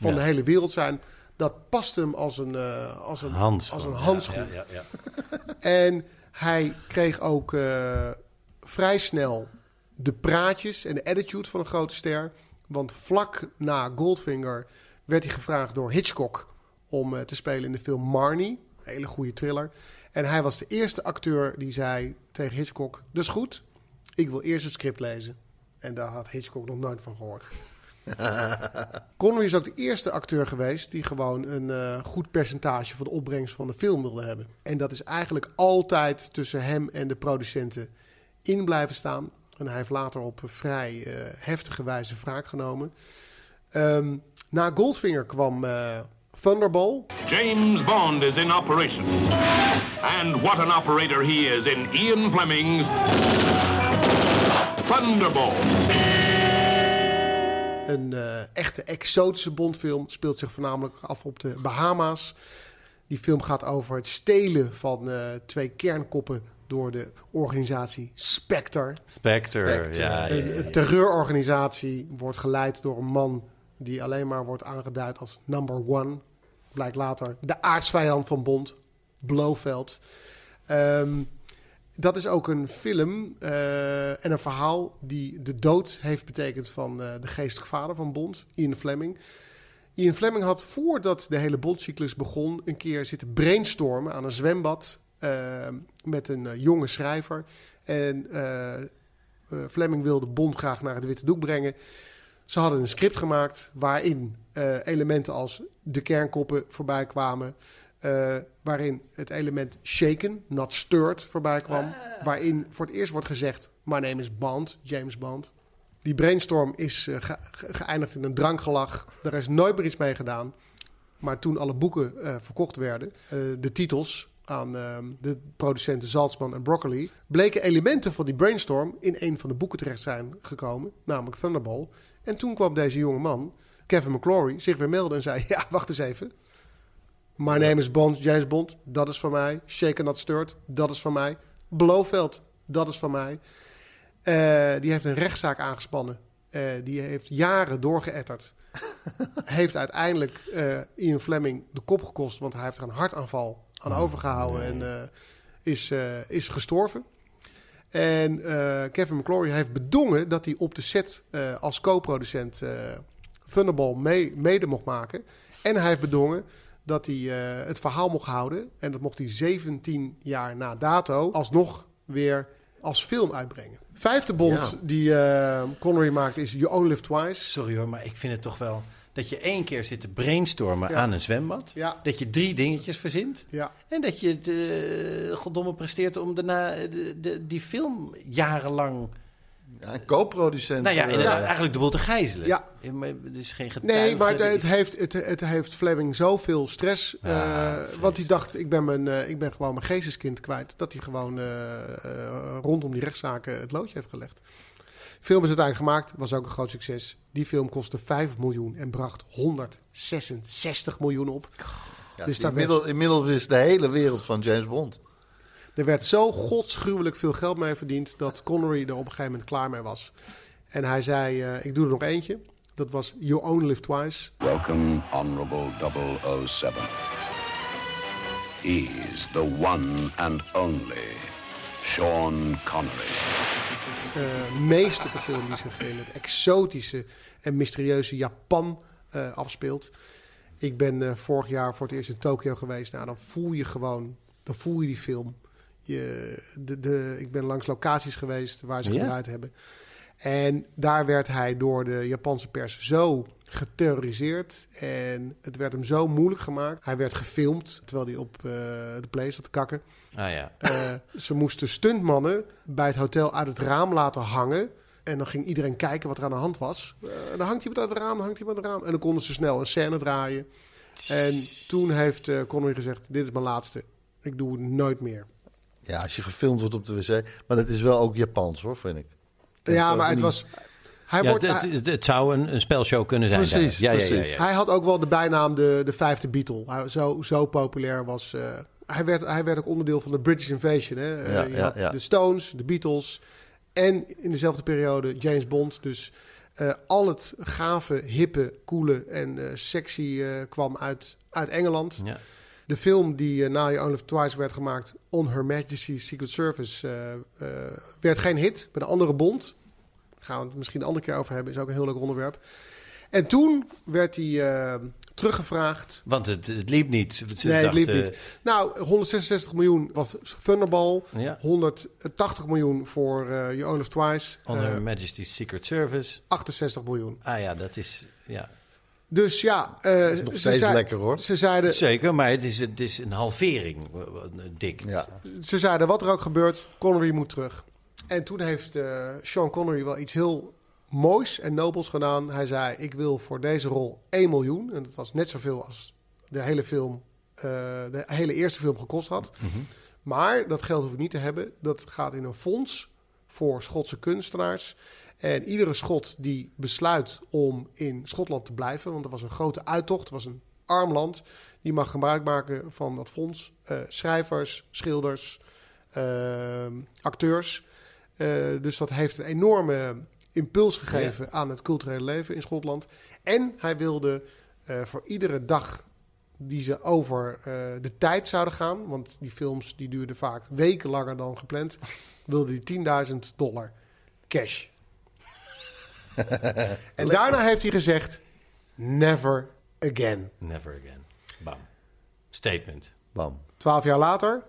van Ja. de hele wereld zijn, dat past hem als een, eh, als een, Handschoen. als een handschoen. ja, ja, ja. En hij kreeg ook eh, vrij snel de praatjes en de attitude van een grote ster. Want vlak na Goldfinger werd hij gevraagd door Hitchcock om eh, te spelen in de film Marnie. Een hele goede thriller. En hij was de eerste acteur die zei tegen Hitchcock: Dus goed, ik wil eerst het script lezen. En daar had Hitchcock nog nooit van gehoord. Connery is ook de eerste acteur geweest die gewoon een eh, goed percentage van de opbrengst van de film wilde hebben. En dat is eigenlijk altijd tussen hem en de producenten in blijven staan. En hij heeft later op vrij eh, heftige wijze wraak genomen. Ehm, na Goldfinger kwam eh, Thunderball. James Bond is in operation. And what an operator he is in Ian Fleming's Thunderball. Een eh, echte exotische Bondfilm speelt zich voornamelijk af op de Bahama's. Die film gaat over het stelen van eh, twee kernkoppen door de organisatie Spectre. Spectre, Spectre. ja. Een, ja, een terreurorganisatie wordt geleid door een man die alleen maar wordt aangeduid als number one. Blijkt later de aardsvijand van Bond, Blofeld. Ehm, dat is ook een film eh, en een verhaal die de dood heeft betekend van eh, de geestelijke vader van Bond, Ian Fleming. Ian Fleming had voordat de hele Bondcyclus begon een keer zitten brainstormen aan een zwembad eh, met een jonge schrijver. En Fleming wilde Bond graag naar het witte doek brengen. Ze hadden een script gemaakt waarin elementen als de kernkoppen voorbij kwamen. Eh, waarin het element shaken, not stirred, voorbij kwam. Waarin voor het eerst wordt gezegd, my name is Bond, James Bond. Die brainstorm is eh, ge- ge- geëindigd in een drankgelach. Daar is nooit meer iets mee gedaan. Maar toen alle boeken eh, verkocht werden, de titels aan ehm, de producenten Saltzman en Broccoli, bleken elementen van die brainstorm in een van de boeken terecht zijn gekomen, namelijk Thunderball. En toen kwam deze jonge man, Kevin McClory, zich weer melden en zei: Ja, wacht eens even. My name is Bond, James Bond, dat is van mij. Shaken Not Stirred, dat is van mij. Blofeld, dat is van mij. Eh, die heeft een rechtszaak aangespannen. Eh, die heeft jaren doorgeëtterd. heeft uiteindelijk eh, Ian Fleming de kop gekost, want hij heeft er een hartaanval aan overgehouden en is, is gestorven. En Kevin McClory heeft bedongen dat hij op de set als co-producent Thunderball mee, mede mocht maken. En hij heeft bedongen dat hij eh, het verhaal mocht houden. En dat mocht hij 17 jaar na dato alsnog weer als film uitbrengen. Vijfde bond Ja. die eh, Connery maakt is You Only Live Twice. Sorry hoor, maar ik vind het toch wel... dat je één keer zit te brainstormen Ja. aan een zwembad. Ja. Dat je drie dingetjes verzint. En dat je het eh, goddomme presteert om daarna de, de- die film jarenlang... Ja, een co-producent. Nou ja, eh, eigenlijk de boel te gijzelen. Ja. Maar er is geen getuige. Nee, maar het, het heeft, het, het heeft Fleming zoveel stress. eh, want hij dacht, ik ben, mijn, eh, ik ben gewoon mijn geesteskind kwijt. Dat hij gewoon rondom die rechtszaken het loodje heeft gelegd. film is uiteindelijk gemaakt, was ook een groot succes. Die film kostte 5 miljoen en bracht 166 miljoen op. Ja, dus inmiddels, inmiddels is de hele wereld van James Bond. Er werd zo godsgruwelijk veel geld mee verdiend... dat Connery er op een gegeven moment klaar mee was. En hij zei, eh, ik doe er nog eentje. Dat was You Only Live Twice. Welcome, Honorable 007. He's the one and only Sean Connery. eh meesterlijke film die zich in het exotische en mysterieuze Japan eh, afspeelt. Ik ben vorig jaar voor het eerst in Tokio geweest. Nou, dan voel je gewoon, dan voel je die film. Je, de, de, ik ben langs locaties geweest waar ze Ja? gedraaid hebben. En daar werd hij door de Japanse pers zo geterroriseerd. En het werd hem zo moeilijk gemaakt. Hij werd gefilmd terwijl hij op eh, de play zat te kakken. Ah ja. Eh, ze moesten stuntmannen bij het hotel uit het raam laten hangen. En dan ging iedereen kijken wat er aan de hand was. Eh, dan hangt iemand uit het raam, dan hangt iemand uit het raam. En dan konden ze snel een scène draaien. En toen heeft Connery gezegd, dit is mijn laatste. Ik doe het nooit meer. Ja, als je gefilmd wordt op de wc. Maar dat is wel ook Japans hoor, vind ik. Ja, maar het was... Hij Ja, wordt, het, het, zou een, een spelshow kunnen zijn. Precies. Ja, ja, ja, precies. ja. Hij had ook wel de bijnaam de, de vijfde Beatle. Hij, zo, zo populair was... eh, hij, werd, hij werd ook onderdeel van de British Invasion. Hè? Eh, Ja, je ja, had ja. De Stones, de Beatles en in dezelfde periode James Bond. Dus eh, al het gave, hippe, coole en eh, sexy eh, kwam uit, uit Engeland. Ja. De film die eh, na You Only Twice werd gemaakt... On Her Majesty's Secret Service... eh, eh, werd geen hit. Bij de andere Bond... gaan we het misschien een andere keer over hebben... is ook een heel leuk onderwerp. En toen werd hij teruggevraagd... Want het, het liep niet. Ze nee, het liep niet. Nou, 166 miljoen was Thunderball. Ja. 180 miljoen voor eh You Only Live Twice. On Her Majesty's Secret Service. 68 miljoen. Ah ja, dat is... Ja. Dus ja... eh, is nog ze steeds zei- lekker, hoor. Ze zeiden, Zeker, maar het is, het is een halvering, dik. Ja. ze zeiden, wat er ook gebeurt, Connery moet terug. En toen heeft eh, Sean Connery wel iets heel moois en nobels gedaan. Hij zei, ik wil voor deze rol 1 miljoen. En dat was net zoveel als de hele film, eh, de hele eerste film gekost had. Maar dat geld hoef ik niet te hebben. Dat gaat in een fonds voor Schotse kunstenaars. En iedere Schot die besluit om in Schotland te blijven, want er was een grote uittocht, het was een arm land, die mag gebruik maken van dat fonds. Eh, schrijvers, schilders, eh, acteurs. Eh, dus dat heeft een enorme impuls gegeven aan het culturele leven in Schotland. En hij wilde voor iedere dag die ze over de tijd zouden gaan, want die films die duurden vaak weken langer dan gepland, wilde hij 10.000 dollar cash. en daarna heeft hij gezegd: Never again. Never again. Bam. Statement. Bam. Twaalf jaar later,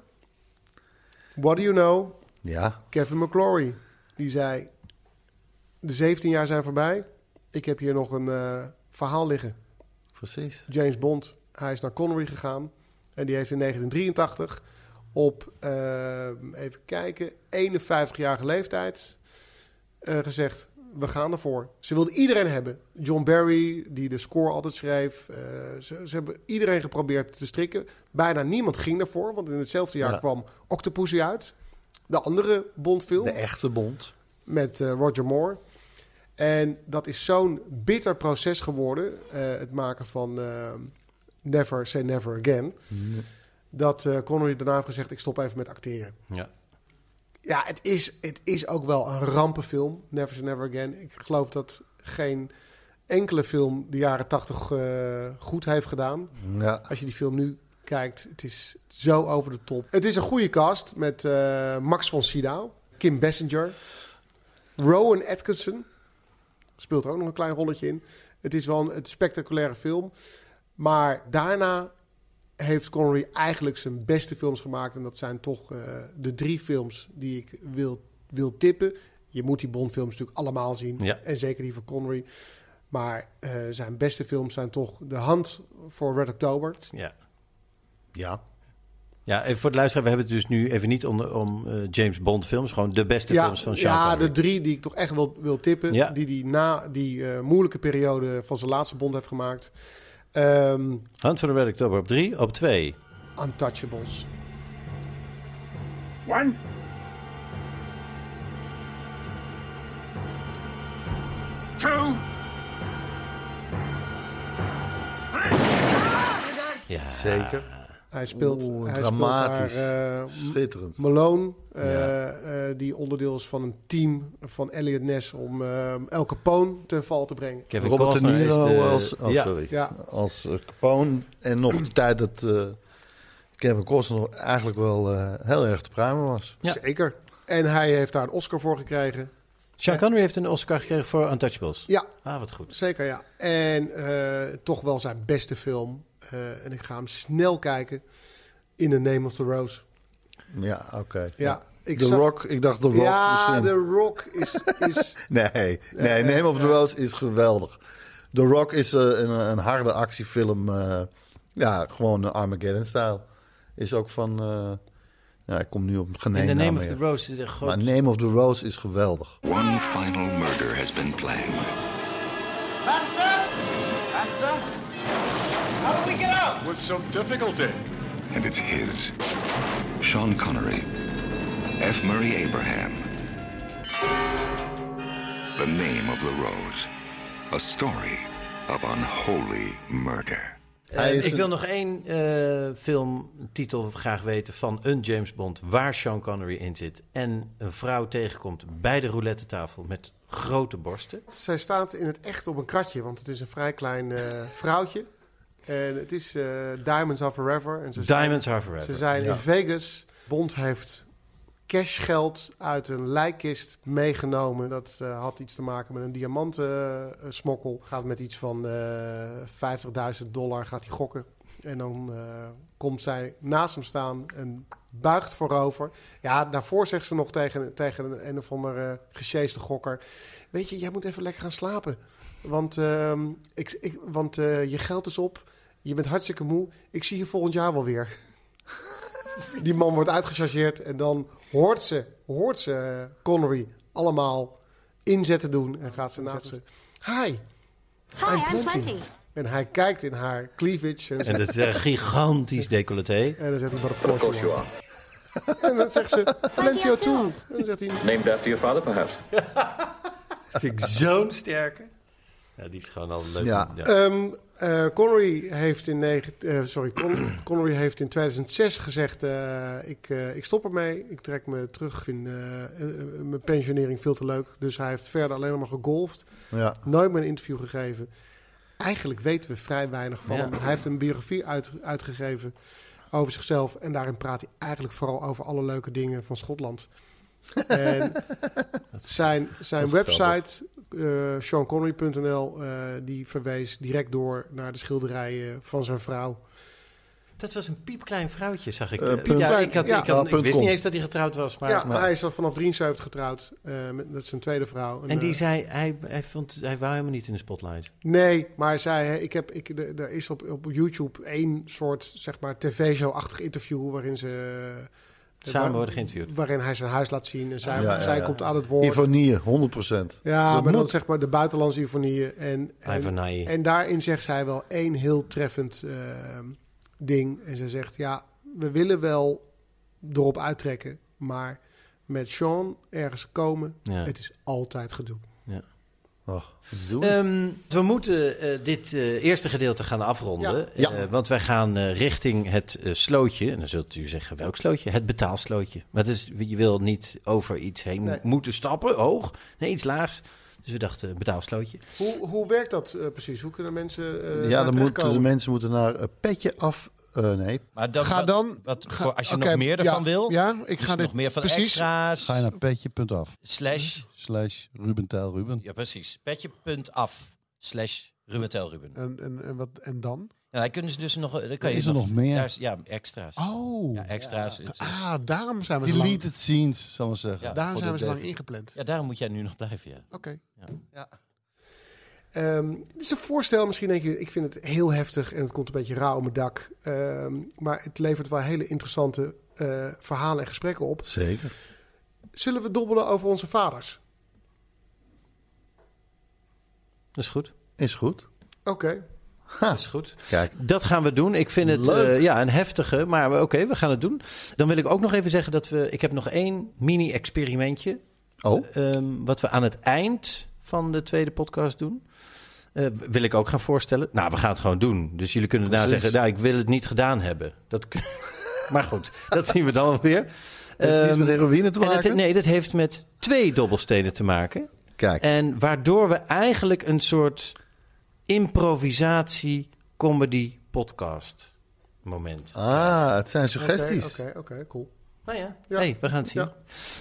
what do you know? Ja. Kevin McClory, die zei: De 17 jaar zijn voorbij. Ik heb hier nog een eh, verhaal liggen. Precies. James Bond, hij is naar Connery gegaan. En die heeft in 1983 op, eh, even kijken, 51-jarige leeftijd eh, gezegd... We gaan ervoor. Ze wilden iedereen hebben. John Barry, die de score altijd schreef. eh, ze, ze hebben iedereen geprobeerd te strikken. Bijna niemand ging ervoor. Want in hetzelfde jaar Ja. kwam Octopussy uit. De andere Bondfilm. De echte Bond. Met eh, Roger Moore. En dat is zo'n bitter proces geworden. eh, het maken van Never Say Never Again. Dat eh, Connery daarna heeft gezegd, ik stop even met acteren. Ja. Ja, het is, het is ook wel een rampenfilm. Never Say Never Again. Ik geloof dat geen enkele film de jaren tachtig eh, goed heeft gedaan. Ja. Als je die film nu kijkt, het is zo over de top. Het is een goede cast met eh, Max von Sydow, Kim Basinger, Rowan Atkinson. Speelt er ook nog een klein rolletje in. Het is wel een, een spectaculaire film. Maar daarna heeft Connery eigenlijk zijn beste films gemaakt. En dat zijn toch eh, de drie films die ik wil, wil tippen. Je moet die Bond-films natuurlijk allemaal zien. Ja. En zeker die van Connery. Maar eh, zijn beste films zijn toch De Hand voor Red October. Ja. Ja. Ja, even voor de luisteraar, we hebben het dus nu even niet om, om eh, James Bond films, gewoon de beste ja, films van Sean Ja, Connery. de drie die ik toch echt wil, wil tippen. Ja. Die hij na die eh, moeilijke periode van zijn laatste Bond heeft gemaakt. Ehm, Hand van de Red October op drie, op twee. Untouchables. One. Two. Ja. Zeker. Hij speelt, Oeh, hij dramatisch. speelt daar, eh, Schitterend. Malone, eh, Ja. eh, die onderdeel is van een team van Elliot Ness om eh, El Capone ten val te brengen. Kevin Robert De Costner is Niro de- als, oh, ja. sorry, Ja. als Capone. En nog de tijd dat eh, Kevin Costner eigenlijk wel eh, heel erg te pruimen was. Zeker. En hij heeft daar een Oscar voor gekregen. Sean Connery heeft een Oscar gekregen voor Untouchables. Ja. Ah, wat goed. Zeker, ja. En eh, toch wel zijn beste film. Eh, en ik ga hem snel kijken. In the Name of the Rose. Ja, oké. Ja, ik The zag- Rock, ik dacht The Rock Ja, misschien. The Rock is... is Nee, nee, Name of the Rose is geweldig. The Rock is eh, een, een harde actiefilm. eh, ja, gewoon Armageddon-style. Is ook van... ja, ik kom nu op geen In the Name of the Rose, de groot- Maar Name of the Rose is geweldig. One final murder has been planned. Master! Master! How do we get out? With some difficulty. And it's his. Sean Connery. F. Murray Abraham. The name of the rose. A story of unholy murder. Eh, ik een- wil nog één eh, filmtitel graag weten van een James Bond waar Sean Connery in zit en een vrouw tegenkomt bij de roulette tafel met grote borsten. Zij staat in het echt op een kratje, want het is een vrij klein eh, vrouwtje. En het is Diamonds Are Forever. En ze Diamonds zijn, Are Forever. Ze zijn Ja. in Vegas. Bond heeft cashgeld uit een lijkkist meegenomen. Dat eh, had iets te maken met een diamantensmokkel. gaat met iets van eh 50.000 dollar gaat hij gokken. En dan eh, komt zij naast hem staan en buigt voorover. Ja, daarvoor zegt ze nog tegen, tegen een, of andere gesjeeste gokker... Weet je, jij moet even lekker gaan slapen. Want, ehm, ik, ik, want je geld is op, je bent hartstikke moe. Ik zie je volgend jaar wel weer. Die man wordt uitgechargeerd en dan hoort ze, hoort ze eh, Connery allemaal inzetten doen. En gaat ze naast ze... Hi, Hi, I'm Plenty. En hij kijkt in haar cleavage. En dat is een gigantisch decolleté. En dan zegt hij, but of course you are. En dan zegt ze, Plenty O'Toole. En dan zegt hij... Named after your father, perhaps? Vind ik zo'n sterke. Ja, die is gewoon al leuk. Ja. Ehm, eh, Connery heeft in negen, eh, sorry, Con- Connery heeft in 2006 gezegd: eh, ik, eh, ik stop ermee, ik trek me terug. Ik vind mijn pensionering veel te leuk. Dus hij heeft verder alleen maar gegolfd. Ja. Nooit meer een interview gegeven. Eigenlijk weten we vrij weinig van Ja. hem. Hij heeft een biografie uit, uitgegeven over zichzelf. En daarin praat hij eigenlijk vooral over alle leuke dingen van Schotland. En zijn, zijn website, eh seanconnery.nl, eh, die verwees direct door naar de schilderijen van zijn vrouw. Dat was een piepklein vrouwtje, zag ik. Ja, ik, had, Ja. ik, had- Ja, ik punt wist com. niet eens dat hij getrouwd was. Maar, ja, maar- hij is al vanaf 73 getrouwd. eh, met, dat is zijn tweede vrouw. en die zei, hij, hij, vond, hij wou helemaal niet in de spotlight. Nee, maar hij zei, hè, ik heb, ik, de- er is op, op YouTube één soort, zeg maar, tv-show-achtig interview waarin ze... Samen worden geïnterviewd. Waarin hij zijn huis laat zien en zij, Ja, zij ja. komt aan het woord. Ivonie, 100%. Ja, Dat maar dan zeg maar de buitenlandse ivonieën. En, en, daarin zegt zij wel één heel treffend eh, ding. En ze zegt, ja, we willen wel erop uittrekken, maar met Sean ergens komen, Ja. het is altijd gedoe. Ehm, we moeten eh, dit eh, eerste gedeelte gaan afronden. Ja. Ja. Eh, want wij gaan eh, richting het slootje. En dan zult u zeggen, welk slootje? Het betaalslootje. Maar het is, je wil niet over iets heen Nee. moeten stappen, hoog. Nee, iets laags. Dus we dachten, betaalslootje. Hoe, hoe werkt dat precies? Hoe kunnen mensen eh ja, dan moeten de mensen moeten naar eh, eh, nee, Maar Ga wat- dan- Wat, ga- voor, als je nog meer ervan ja, wil. ja, ik ga dit nog meer van precies- extra's. ga je naar petje.af. Slash. Slash Ruben. Ja, precies. Petje.af. Slash Ruben Tel Ruben. En, en, en, wat, en dan? Ja, kunnen ze dus nog. Dan kan je Is er nog meer? daar ja, extra's. Oh, Ja, extra's. ah, daarom zijn we zo lang, Deleted scenes, zal ik zeggen. Daarom zijn we zo lang ingepland. Ja, daarom moet jij nu nog blijven. Ja. Oké. Ja. Ehm, het is een voorstel, misschien denk je, ik vind het heel heftig en het komt een beetje rauw op mijn dak. Ehm, maar het levert wel hele interessante eh, verhalen en gesprekken op. Zeker. Zullen we dobbelen over onze vaders? Dat is goed. Is goed. Oké. Dat is goed. Kijk. Dat gaan we doen. Ik vind het eh, ja, een heftige, maar oké, we gaan het doen. Dan wil ik ook nog even zeggen dat we... Ik heb nog één mini-experimentje. Oh. Ehm, wat we aan het eind van de tweede podcast doen. Eh, wil ik ook gaan voorstellen. Nou, we gaan het gewoon doen. Dus jullie kunnen daarna zeggen... Nou, ik wil het niet gedaan hebben. Dat, maar goed, dat zien we dan wel weer. Heeft het iets Ehm, met heroïne te maken? nee, dat heeft met twee dobbelstenen te maken. Kijk. En waardoor we eigenlijk een soort improvisatie comedy podcast moment. Ah, het zijn suggesties. Oké, oké, oké, cool. Nou ja, Ja. Hey, we gaan het zien. Ja.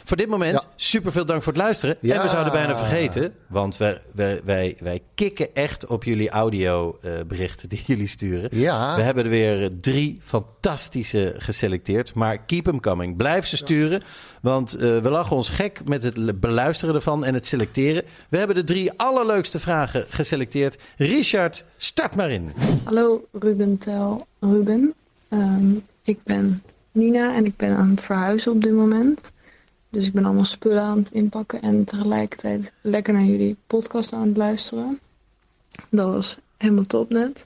Voor dit moment, Ja. super veel dank voor het luisteren. Ja. En we zouden bijna vergeten, want wij, wij, wij, wij kikken echt op jullie audioberichten die jullie sturen. Ja. We hebben er weer drie fantastische geselecteerd. Maar keep them coming. Blijf ze sturen. Want eh, we lachen ons gek met het beluisteren ervan en het selecteren. We hebben de drie allerleukste vragen geselecteerd. Richard, start maar in. Hallo Ruben Tel Ruben. Ehm, ik ben Nina en ik ben aan het verhuizen op dit moment. Dus ik ben allemaal spullen aan het inpakken en tegelijkertijd lekker naar jullie podcast aan het luisteren. Dat was helemaal top net.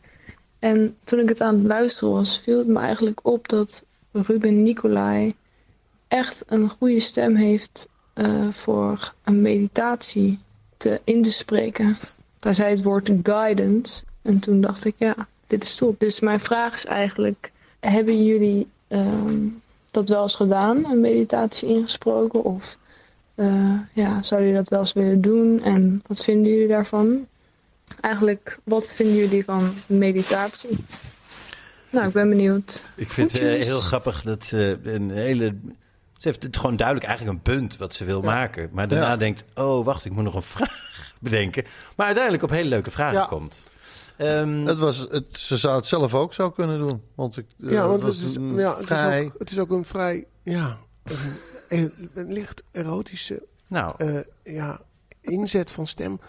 En toen ik het aan het luisteren was, viel het me eigenlijk op dat Ruben Nicolai echt een goede stem heeft eh, voor een meditatie te, in te spreken. Daar zei het woord guidance. En toen dacht ik, ja, dit is top. Dus mijn vraag is eigenlijk, hebben jullie ehm, dat wel eens gedaan, een meditatie ingesproken? Of eh, ja, zouden jullie dat wel eens willen doen? En wat vinden jullie daarvan? Eigenlijk, wat vinden jullie van meditatie? Nou, ik ben benieuwd. Ik vind het eh, heel grappig dat ze een hele... Ze heeft het gewoon duidelijk eigenlijk een punt wat ze wil maken. Maar daarna Ja. denkt, oh wacht, ik moet nog een vraag bedenken. Maar uiteindelijk op hele leuke vragen Ja. komt. Ehm, Het was, het, ze zou het zelf ook zo kunnen doen. Want ik, eh, Ja, want het is, een ja, het, vrij... is ook, het is ook een vrij, ja, een, een licht erotische nou, eh, ja, inzet van stem.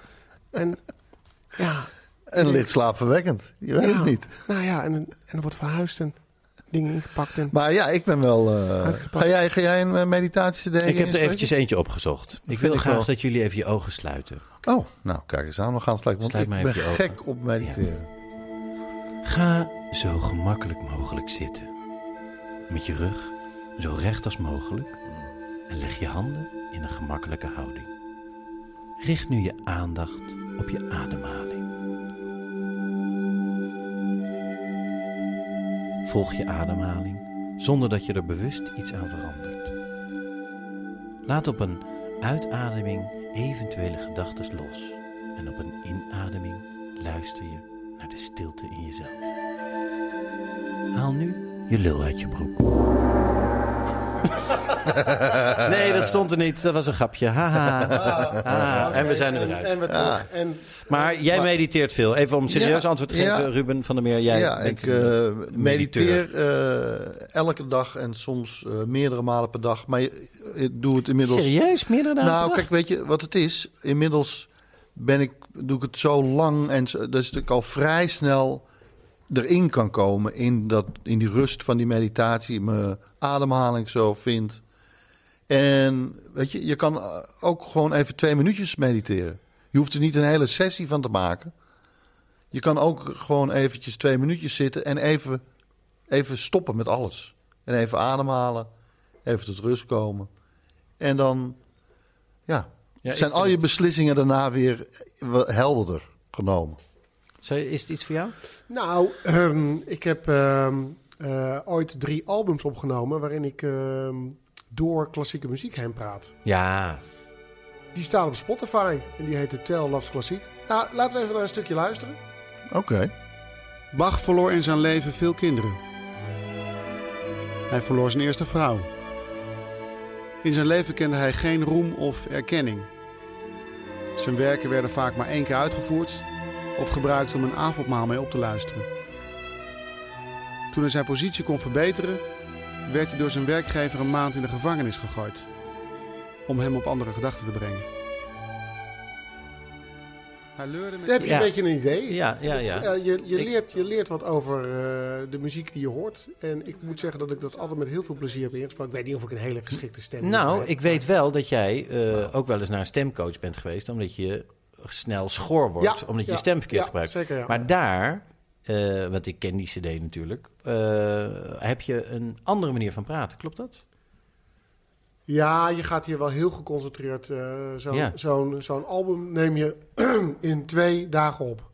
En ja, En licht slaapverwekkend. Je weet Ja. het niet. nou ja, en, en er wordt verhuisd en dingen ingepakt. En, Maar ja, ik ben wel... eh, Uitgepakt. ga, jij, ga jij een uh, meditatie ik heb er eventjes eentje opgezocht. Ik vind wil ik graag wel. dat jullie even je ogen sluiten. Oh, nou kijk eens aan. We gaan het gelijk. Want Sluit ik ben ogen. gek op mediteren. Ga zo gemakkelijk mogelijk zitten. Met je rug zo recht als mogelijk. En leg je handen in een gemakkelijke houding. Richt nu je aandacht op je ademhaling. Volg je ademhaling zonder dat je er bewust iets aan verandert. Laat op een uitademing eventuele gedachten los. En op een inademing luister je naar de stilte in jezelf. Haal nu je lul uit je broek. Nee, dat stond er niet. Dat was een grapje. Haha. Haha. En we zijn er eruit. En we terug. En, Maar jij mediteert veel. Even om serieus Ja, antwoord te geven, ja. Ruben van der Meer. Jij ja, bent ik eh, mediteer eh, elke dag en soms eh, meerdere malen per dag. Maar ik doe het inmiddels... Serieus? Meerdere dagen Nou, kijk, weet je wat het is? Inmiddels ben ik, doe ik het zo lang en zo, dat ik al vrij snel erin kan komen in, dat, in die rust van die meditatie, mijn ademhaling zo vind. En weet je, je kan eh, ook gewoon even twee minuutjes mediteren. Je hoeft er niet een hele sessie van te maken. Je kan ook gewoon eventjes twee minuutjes zitten en even, even stoppen met alles. En even ademhalen, even tot rust komen. En dan, ja, zijn al je het- beslissingen daarna weer helderder genomen. Is het iets voor jou? Nou, ehm, ik heb ehm, eh, ooit drie albums opgenomen waarin ik ehm, door klassieke muziek heen praat. Ja. Die staan op Spotify en die heet Tell Loves Klassiek. Nou, laten we even naar een stukje luisteren. Oké. Bach verloor in zijn leven veel kinderen. Hij verloor zijn eerste vrouw. In zijn leven kende hij geen roem of erkenning. Zijn werken werden vaak maar één keer uitgevoerd of gebruikt om een avondmaal mee op te luisteren. Toen hij zijn positie kon verbeteren, werd hij door zijn werkgever een maand in de gevangenis gegooid. Om hem op andere gedachten te brengen. Hij leurde met Dan heb je Ja. een beetje een idee. Ja, ja, ja. Eh, je, je, Ik- leert, je leert wat over eh, de muziek die je hoort. En ik moet zeggen dat ik dat altijd met heel veel plezier heb ingesproken. Ik weet niet of ik een hele geschikte stem Nou, heb. ik weet wel dat jij eh, ook wel eens naar een stemcoach bent geweest, omdat je snel schor wordt, Ja, omdat je stem verkeerd ja, gebruikt. zeker, ja. Maar daar, eh, want ik ken die CD natuurlijk, eh, heb je een andere manier van praten. Klopt dat? Ja, je gaat hier wel heel geconcentreerd. eh, zo'n, Ja. zo'n, zo'n album neem je in twee dagen op.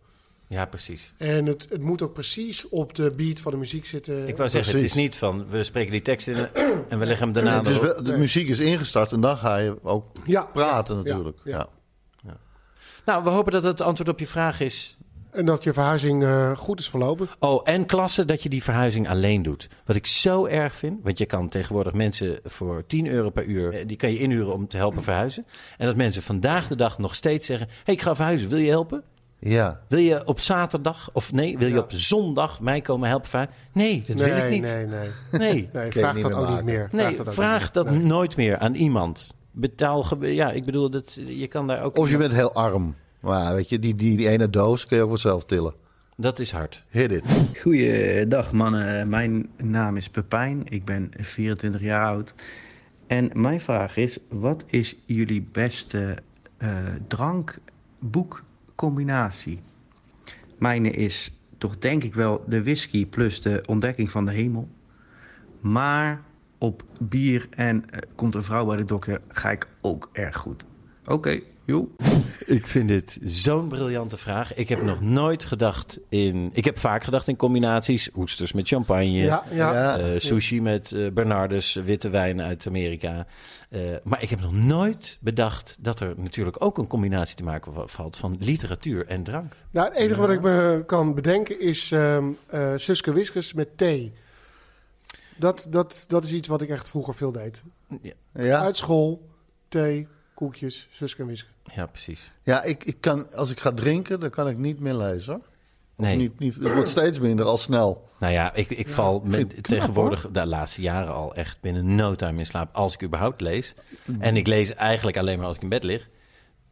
Ja, precies. En het, het moet ook precies op de beat van de muziek zitten. Ik wou zeggen, het is niet van we spreken die tekst in en we leggen hem daarna Dus de muziek is ingestart en dan ga je ook Ja, praten ja, natuurlijk. ja, Ja. Nou, we hopen dat het antwoord op je vraag is. En dat je verhuizing eh, goed is verlopen. Oh, en klasse dat je die verhuizing alleen doet. Wat ik zo erg vind, want je kan tegenwoordig mensen voor 10 euro per uur, eh, die kan je inhuren om te helpen verhuizen. En dat mensen vandaag de dag nog steeds zeggen, hé, hey, ik ga verhuizen, wil je helpen? Ja. Wil je op zaterdag, of nee, wil je Ja. op zondag mij komen helpen verhuizen? Nee, dat nee, wil ik niet. Nee, nee. Nee. nee vraag dat ook niet meer. Nee, vraag dat nooit meer aan iemand. Betaal, ja, ik bedoel, dat, je kan daar ook... Of je bent heel arm. Maar weet je, die, die, die ene doos kun je ook wel zelf tillen. Dat is hard. Hit it. Goeiedag mannen, mijn naam is Pepijn, ik ben 24 jaar oud. En mijn vraag is, wat is jullie beste eh drank-boek-combinatie? Mijne is toch denk ik wel de whisky plus de ontdekking van de hemel. Maar op bier en eh, komt een vrouw bij de dokter ga ik ook erg goed. Oké, joe. Ik vind dit zo'n briljante vraag. Ik heb nog nooit gedacht in. Ik heb vaak gedacht in combinaties. Oesters met champagne. Ja, ja. Eh, sushi met eh, Bernardus, witte wijn uit Amerika. Eh, maar ik heb nog nooit bedacht dat er natuurlijk ook een combinatie te maken va- valt van literatuur en drank. Nou, het enige wat ik me kan bedenken is ehm eh Suske Wiskus met thee. Dat, dat, dat is iets wat ik echt vroeger veel deed. Ja, Uit school, thee, koekjes, Suske en Wiske. Ja, precies. ja ik, ik kan, als ik ga drinken, dan kan ik niet meer lezen. hoor. Of Nee. Niet, niet, het wordt steeds minder, al snel. Nou ja, ik, ik val met, knap, tegenwoordig de laatste jaren al echt binnen no time in slaap. Als ik überhaupt lees. En ik lees eigenlijk alleen maar als ik in bed lig.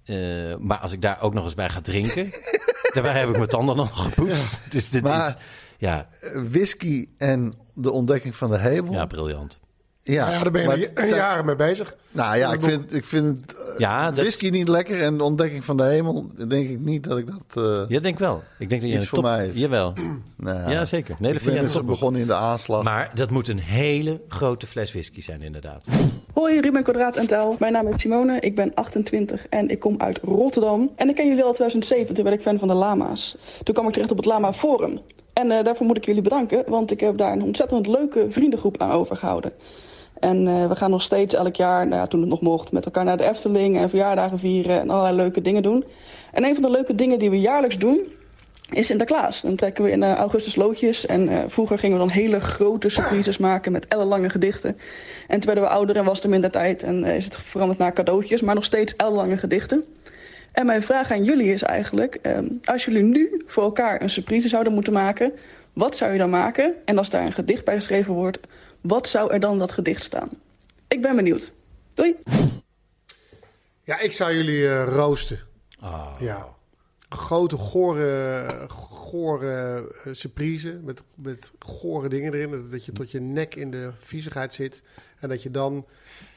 Eh, maar als ik daar ook nog eens bij ga drinken. daarbij heb ik mijn tanden nog gepoetst. Dus dit is. Ja, whisky en de ontdekking van de hemel. ja, briljant. Ja, Nou ja, daar ben je het ja- jaren mee bezig. Nou ja, ik boek. vind, ik vind eh, Ja, dat- whisky niet lekker en de ontdekking van de hemel, denk ik niet dat ik dat... eh Je denkt wel. Ik denk dat je Iets een voor top... mij is. Jawel. nou, Ja, zeker. Nee, dat ik vind ben begonnen in de aanslag. Maar dat moet een hele grote fles whisky zijn, inderdaad. Hoi, Ruben Kwadraat en Tel. Mijn naam is Simone, ik ben 28 en ik kom uit Rotterdam. En ik ken jullie al 2007, toen werd ik fan van de lama's. Toen kwam ik terecht op het Lama Forum. En eh, daarvoor moet ik jullie bedanken, want ik heb daar een ontzettend leuke vriendengroep aan overgehouden. En eh, we gaan nog steeds elk jaar, nou ja, toen het nog mocht, met elkaar naar de Efteling en verjaardagen vieren en allerlei leuke dingen doen. En een van de leuke dingen die we jaarlijks doen, is Sinterklaas. Dan trekken we in eh, augustus loodjes. En eh, vroeger gingen we dan hele grote surprises maken met ellenlange gedichten. En toen werden we ouder en was er minder tijd. En is het veranderd naar cadeautjes, maar nog steeds ellenlange gedichten. En mijn vraag aan jullie is eigenlijk... ehm, als jullie nu voor elkaar een surprise zouden moeten maken... wat zou je dan maken? En als daar een gedicht bij geschreven wordt... wat zou er dan dat gedicht staan? Ik ben benieuwd. Doei! Ja, ik zou jullie eh, roosten. Ja. Een grote, gore, gore eh, surprise met, met gore dingen erin. Dat- Dat je tot je nek in de viezigheid zit. En dat je dan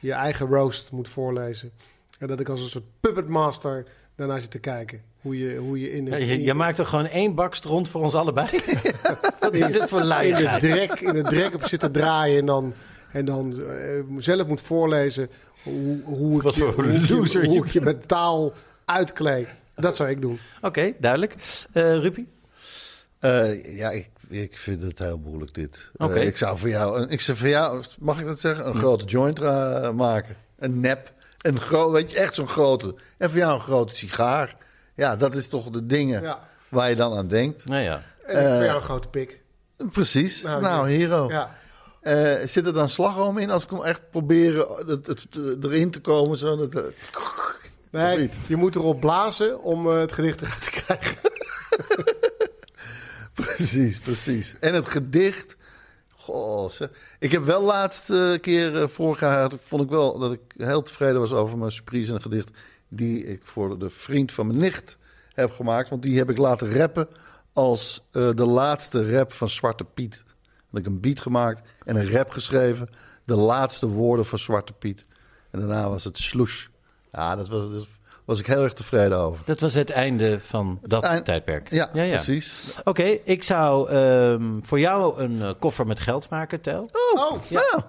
je eigen roast moet voorlezen. En dat ik als een soort puppet master daarnaar zit te kijken. Hoe je, hoe je in in je, je maakt er gewoon één bak stront voor ons allebei. Wat is dit voor in de luiigheid? drek, in de drek op zitten draaien en dan, en dan eh, zelf moet voorlezen hoe, hoe, ik Wat je, voor hoe, je- loser je hoe ik je met taal uitkleed. Dat zou ik doen. Oké, duidelijk. Eh Rupi? Eh, ja, ik, ik vind het heel moeilijk dit. Eh, ik zou voor jou, een- ik zou voor jou, mag ik dat zeggen, een grote joint maken. Een nep. Een groot, weet je, echt zo'n grote. En voor jou een grote sigaar. Ja, dat is toch de dingen Ja. waar je dan aan denkt. Nou ja. En ik Eh, voor jou een grote pik. Precies. Nou, Nou, ja. hero. Ja. Eh, zit er dan slagroom in als ik hem echt proberen het, het, erin te komen? Zo dat, eh, Nee, je moet erop blazen om eh, het gedicht eruit te krijgen. Precies, precies. En het gedicht. Goh, ik heb wel laatste keer, eh, vorig jaar, had ik- vond ik wel dat ik heel tevreden was over mijn surprise en een gedicht. Die ik voor de vriend van mijn nicht heb gemaakt. Want die heb ik laten rappen als eh, de laatste rap van Zwarte Piet. Had ik een beat gemaakt en een rap geschreven. De laatste woorden van Zwarte Piet. En daarna was het sloes. Ja, dat was, was ik heel erg tevreden over. Dat was het einde van dat eind- tijdperk. Ja, precies. Oké, ik zou ehm, voor jou een eh, koffer met geld maken, Tel. Oh, ja.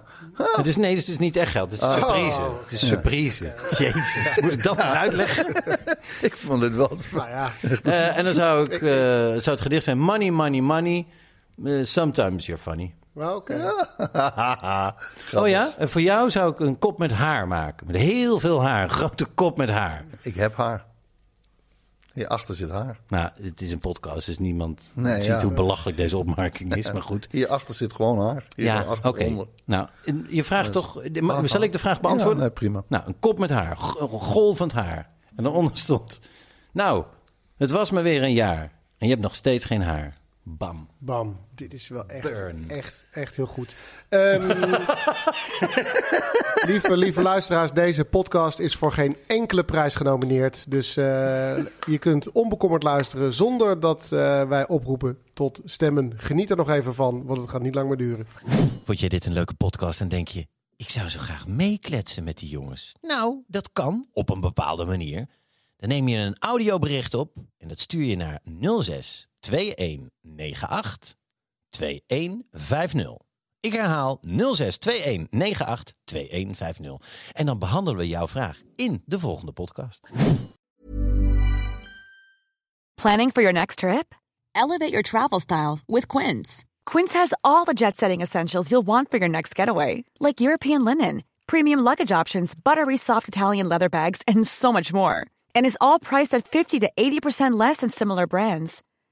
Het is, nee, het is dus niet echt geld. Het is Oh. surprise. Het is surprise. Jezus, moet ik dat nog uitleggen? ik vond het wel. Nou ja. Eh, en dan zou, ik, eh, zou het gedicht zijn: Money, money, money. sometimes you're funny. Oké. Oh ja? En voor jou zou ik een kop met haar maken. Met heel veel haar. Een grote kop met haar. Ik heb haar. Hierachter zit haar. Nou, het is een podcast, dus niemand Nee, ziet ja. hoe belachelijk deze opmerking is. Maar goed. Hierachter zit gewoon haar. Hier Ja, oké. Nou, je vraagt Dus- toch... maar Zal ik de vraag beantwoorden? Ja, nee, prima. Nou, een kop met haar. golvend haar. En daaronder stond... Nou, het was maar weer een jaar. En je hebt nog steeds geen haar. Bam. Bam. Dit is wel echt, Burn. echt, echt heel goed. Ehm, lieve, lieve luisteraars, deze podcast is voor geen enkele prijs genomineerd. Dus eh, je kunt onbekommerd luisteren zonder dat eh, wij oproepen tot stemmen. Geniet er nog even van, want het gaat niet lang meer duren. Vond jij dit een leuke podcast en denk je... ik zou zo graag meekletsen met die jongens? Nou, dat kan op een bepaalde manier. Dan neem je een audiobericht op en dat stuur je naar 06 2198 2150. Ik herhaal 06 2198 2150. En dan behandelen we jouw vraag in de volgende podcast. Planning for your next trip? Elevate your travel style with Quince. Quince has all the jet setting essentials you'll want for your next getaway, like European linen, premium luggage options, buttery soft Italian leather bags, and so much more. And is all priced at 50 to 80% less than similar brands.